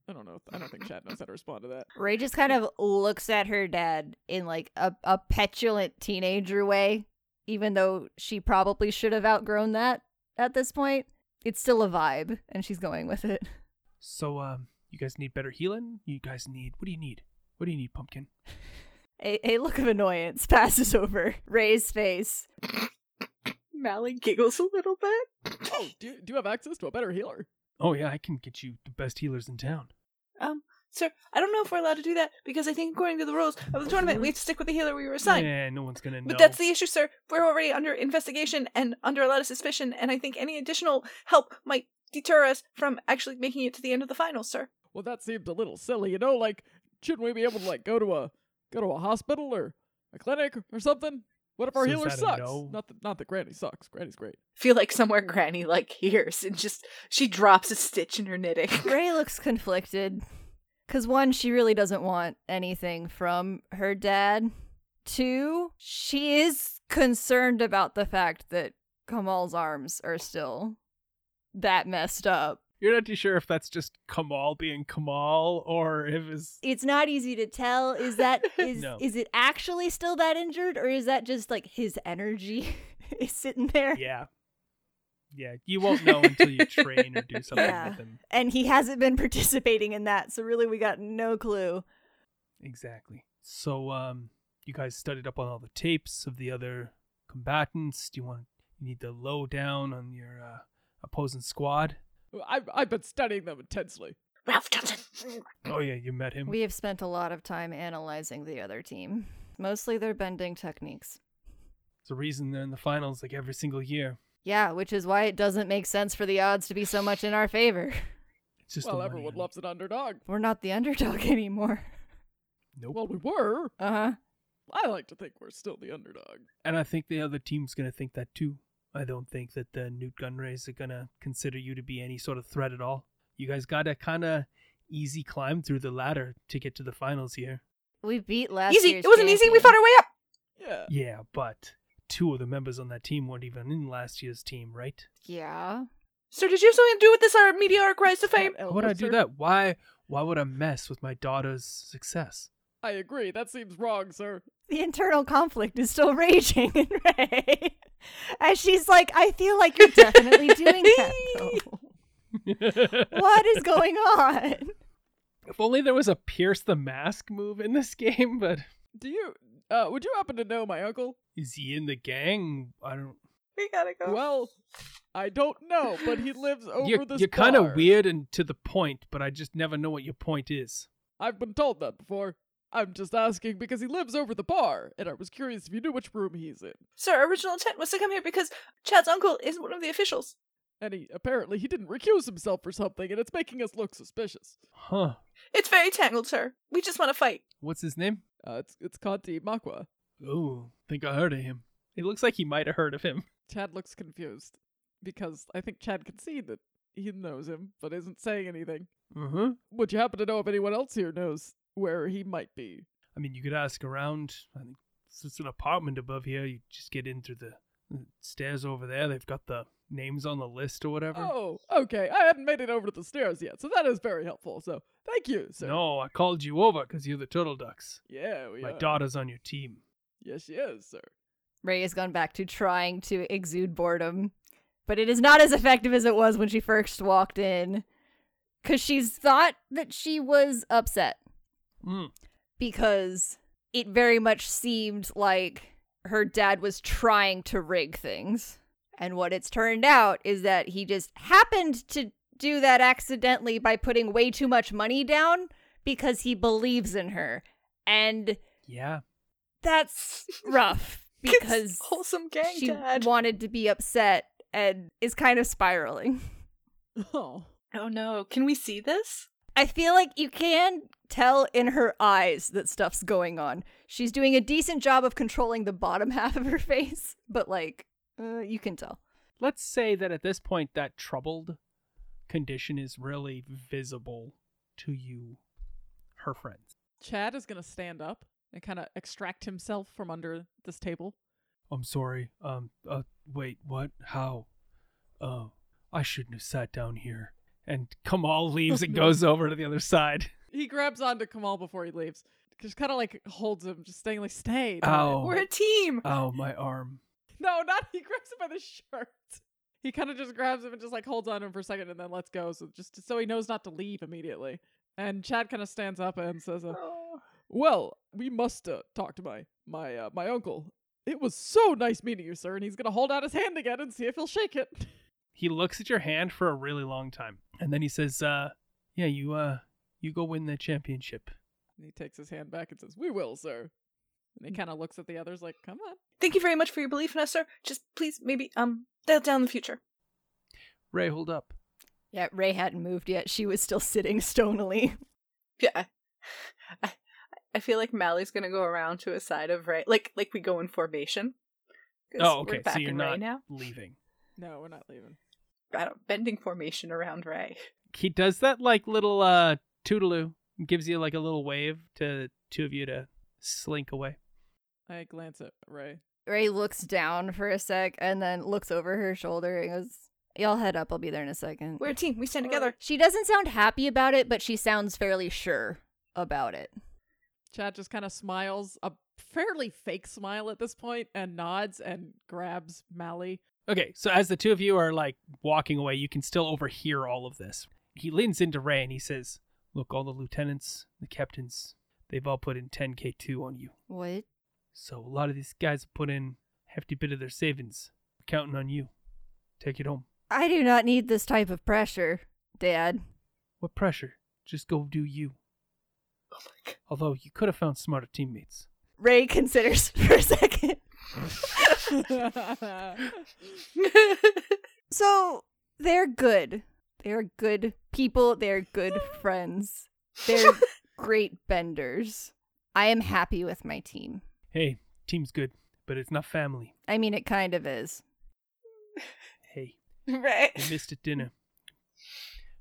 I don't know. I don't think Chad knows how to respond to that. Ray just kind of looks at her dad in like a, a petulant teenager way, even though she probably should have outgrown that at this point. It's still a vibe, and she's going with it. So, um, you guys need better healing. You guys need. What do you need? What do you need, pumpkin? A, a look of annoyance passes over Ray's face. Mally giggles a little bit. Oh, do do you have access to a better healer? Oh yeah, I can get you the best healers in town. Um, sir, I don't know if we're allowed to do that because I think according to the rules of the tournament, we have to stick with the healer we were assigned. Yeah, no one's gonna know. But that's the issue, sir. We're already under investigation and under a lot of suspicion, and I think any additional help might deter us from actually making it to the end of the finals, sir. Well, that seems a little silly. You know, like shouldn't we be able to like go to a go to a hospital or a clinic or something? What if our So healer sucks? no? Not that not that Granny sucks. Granny's great. Feel like somewhere Granny like hears and just she drops a stitch in her knitting. Ray looks conflicted. Because one, she really doesn't want anything from her dad. Two, she is concerned about the fact that Kamal's arms are still that messed up. You're not too sure if that's just Kamal being Kamal or if it's It's not easy to tell. Is that is No. is it actually still that injured, or is that just like his energy is sitting there? yeah. Yeah, you won't know until you train or do something Yeah. with him. And he hasn't been participating in that, so really we got no clue. Exactly. So, um, you guys studied up on all the tapes of the other combatants. Do you want you need the lowdown on your uh, opposing squad? I've I've been studying them intensely. Ralph Johnson. Oh yeah, you met him. We have spent a lot of time analyzing the other team, mostly their bending techniques. It's the reason they're in the finals like every single year. Yeah, which is why it doesn't make sense for the odds to be so much in our favor. It's just well, the money, everyone honey. loves an underdog. We're not the underdog anymore. Nope. Well, we were. Uh huh. I like to think we're still the underdog. and I think the other team's gonna think that too. I don't think that the Newt Gunrays are gonna consider you to be any sort of threat at all. You guys got a kind of easy climb through the ladder to get to the finals here. We beat last Easy. year's It wasn't easy. We fought our way up. Yeah. Yeah, but two of the members on that team weren't even in last year's team, right? Yeah. Sir, did you have something to do with this our meteoric rise to fame? Why would I do sir, that? Why? Why would I mess with my daughter's success? I agree. That seems wrong, sir. The internal conflict is still raging in Ray. As she's like, I feel like you're definitely doing that. though. what is going on? If only there was a pierce the mask move in this game, but Do you? Uh, would you happen to know my uncle? is he in the gang? I don't. We gotta go. Well, I don't know, but he lives over You're, this you're kind of weird and to the point, but I just never know what your point is. I've been told that before. I'm just asking because he lives over the bar, and I was curious if you knew which room he's in. Sir, original intent was to come here because Chad's uncle is one of the officials. And he apparently he didn't recuse himself for something, and it's making us look suspicious. Huh? It's very tangled, sir. We just want to fight. What's his name? Uh, it's it's Conti Makwa. Oh, think I heard of him. It looks like he might have heard of him. Chad looks confused because I think Chad can see that he knows him, but isn't saying anything. Uh huh. Would you happen to know if anyone else here knows where he might be? I mean, you could ask around. I think it's an apartment above here. You just get in through the the stairs over there. They've got the names on the list or whatever. Oh, okay. I hadn't made it over to the stairs yet, so that is very helpful. So thank you, sir. no, I called you over because you're the Turtle Ducks. Yeah, we My are. daughter's on your team. Yes, she is, sir. Ray has gone back to trying to exude boredom. but it is not as effective as it was when she first walked in. Because she's thought that she was upset Mm. because it very much seemed like her dad was trying to rig things. And what it's turned out is that he just happened to do that accidentally by putting way too much money down because he believes in her. And Yeah. that's rough because wholesome gang she dad. wanted to be upset and is kind of spiraling. Oh. oh no, can we see this? I feel like you can tell in her eyes that stuff's going on. She's doing a decent job of controlling the bottom half of her face, but like, uh, you can tell. Let's say that at this point, that troubled condition is really visible to you, her friends. Chad is gonna stand up and kind of extract himself from under this table. I'm sorry. Um. Uh. Wait. What? How? Uh. I shouldn't have sat down here. And Kamal leaves and goes over to the other side. He grabs onto Kamal before he leaves. Just kind of like holds him, just staying like, "Stay." Oh. We're a team. Oh, my arm. No, not he grabs him by the shirt. He kind of just grabs him and just like holds on to him for a second and then lets go, so just so he knows not to leave immediately. And Chad kind of stands up and says, uh, Oh. "Well, we must uh, talk to my my uh, my uncle. It was so nice meeting you, sir." And he's gonna hold out his hand again and see if he'll shake it. He looks at your hand for a really long time, and then he says, "Uh, yeah, you uh, you go win the championship." And he takes his hand back and says, "We will, sir." And he kind of looks at the others like, "Come on." Thank you very much for your belief in us, sir. Just please, maybe, um, dial down in the future. Ray, hold up. Yeah, Ray hadn't moved yet. She was still sitting stonily. Yeah. I, I feel like Mally's gonna go around to a side of Ray, like like we go in formation. Oh, we're okay. back So you're in not now. leaving. No, we're not leaving. I don't, bending formation around Ray. He does that like little uh toodaloo. Gives you like a little wave to two of you to slink away. I glance at Ray. Ray looks down for a sec and then looks over her shoulder and goes, Y'all head up. I'll be there in a second. We're a team. We stand together. She doesn't sound happy about it, but she sounds fairly sure about it. Chad just kind of smiles, a fairly fake smile at this point, and nods and grabs Mally. Okay, so as the two of you are like walking away, you can still overhear all of this. He leans into Ray and he says, Look, all the lieutenants, the captains, they've all put in 10k2 on you. What? So a lot of these guys have put in a hefty bit of their savings. We're counting on you. Take it home. I do not need this type of pressure, Dad. What pressure? Just go do you. Oh my god. Although you could have found smarter teammates. Ray considers for a second. So they're good. They're good people. They're good friends. They're great benders. I am happy with my team. Hey, team's good, but it's not family. I mean, it kind of is. Hey, Right. you missed at dinner.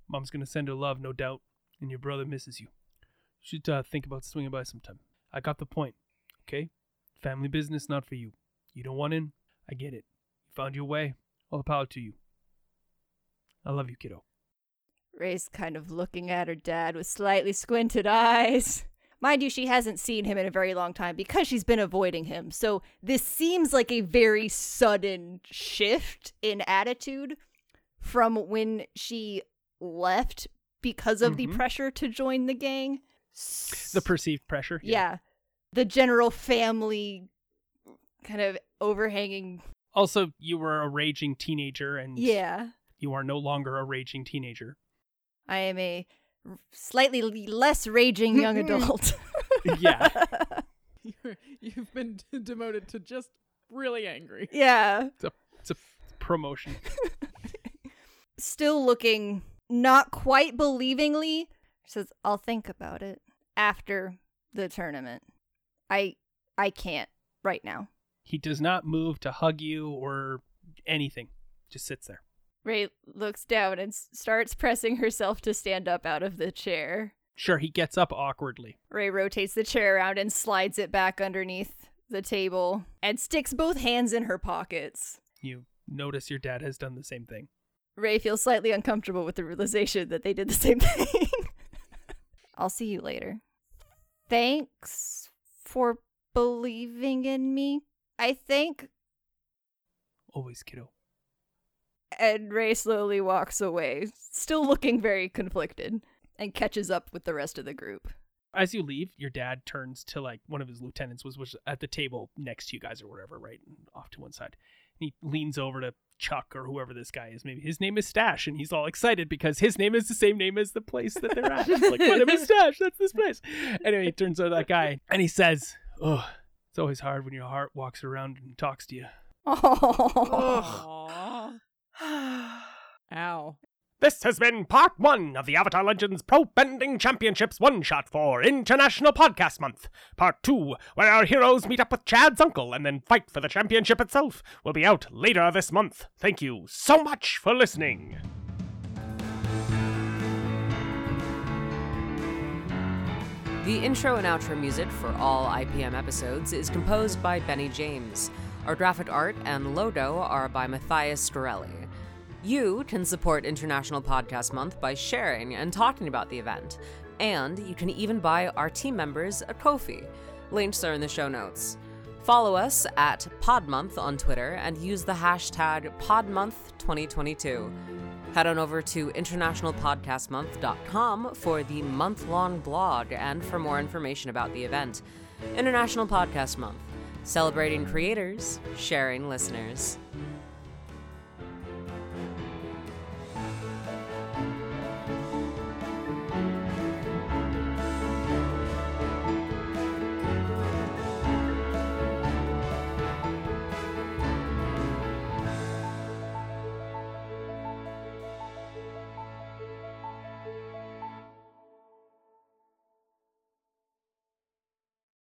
Mom's gonna send her love, no doubt, and your brother misses you. You should uh, think about swinging by sometime. I got the point, okay? Family business, not for you. You don't want in? I get it. You found your way. All the power to you. I love you, kiddo. Ray's kind of looking at her dad with slightly squinted eyes. Mind you, she hasn't seen him in a very long time because she's been avoiding him. So this seems like a very sudden shift in attitude from when she left because of Mhm. the pressure to join the gang. The perceived pressure. yeah. The general family kind of overhanging. Also, you were a raging teenager, and Yeah. you are no longer a raging teenager. I am a slightly less raging young adult. Yeah. You're, you've been d- demoted to just really angry. yeah. It's a promotion. Still looking not quite believingly. Says, I'll think about it after the tournament. I I can't right now. He does not move to hug you or anything. Just sits there. Ray looks down and starts pressing herself to stand up out of the chair. Sure, he gets up awkwardly. Ray rotates the chair around and slides it back underneath the table and sticks both hands in her pockets. You notice your dad has done the same thing. Ray feels slightly uncomfortable with the realization that they did the same thing. I'll see you later. Thanks for believing in me. I think Always, kiddo. And Ray slowly walks away, still looking very conflicted, and catches up with the rest of the group. As you leave, your dad turns to like one of his lieutenants was was at the table next to you guys or whatever, right? And off to one side. And he leans over to Chuck or whoever this guy is. Maybe his name is Stash, and he's all excited because his name is the same name as the place that they're at. It's like, name is Stash. That's this place. Anyway, he turns to that guy and he says, "Oh, it's always hard when your heart walks around and talks to you." Oh. Ow. This has been part one of the Avatar Legends Pro Bending Championships one shot for International Podcast Month. Part two, where our heroes meet up with Chad's uncle and then fight for the championship itself, will be out later this month. Thank you so much for listening. The intro and outro music for all IPM episodes is composed by Benny James. Our graphic art and logo are by Matthias Storelli. You can support International Podcast Month by sharing and talking about the event, and you can even buy our team members a Kofi. Links are in the show notes. Follow us at Podmonth on Twitter and use the hashtag PodMonth2022. Head on over to internationalpodcastmonth.com for the month long blog and for more information about the event. International Podcast Month, celebrating creators, sharing listeners.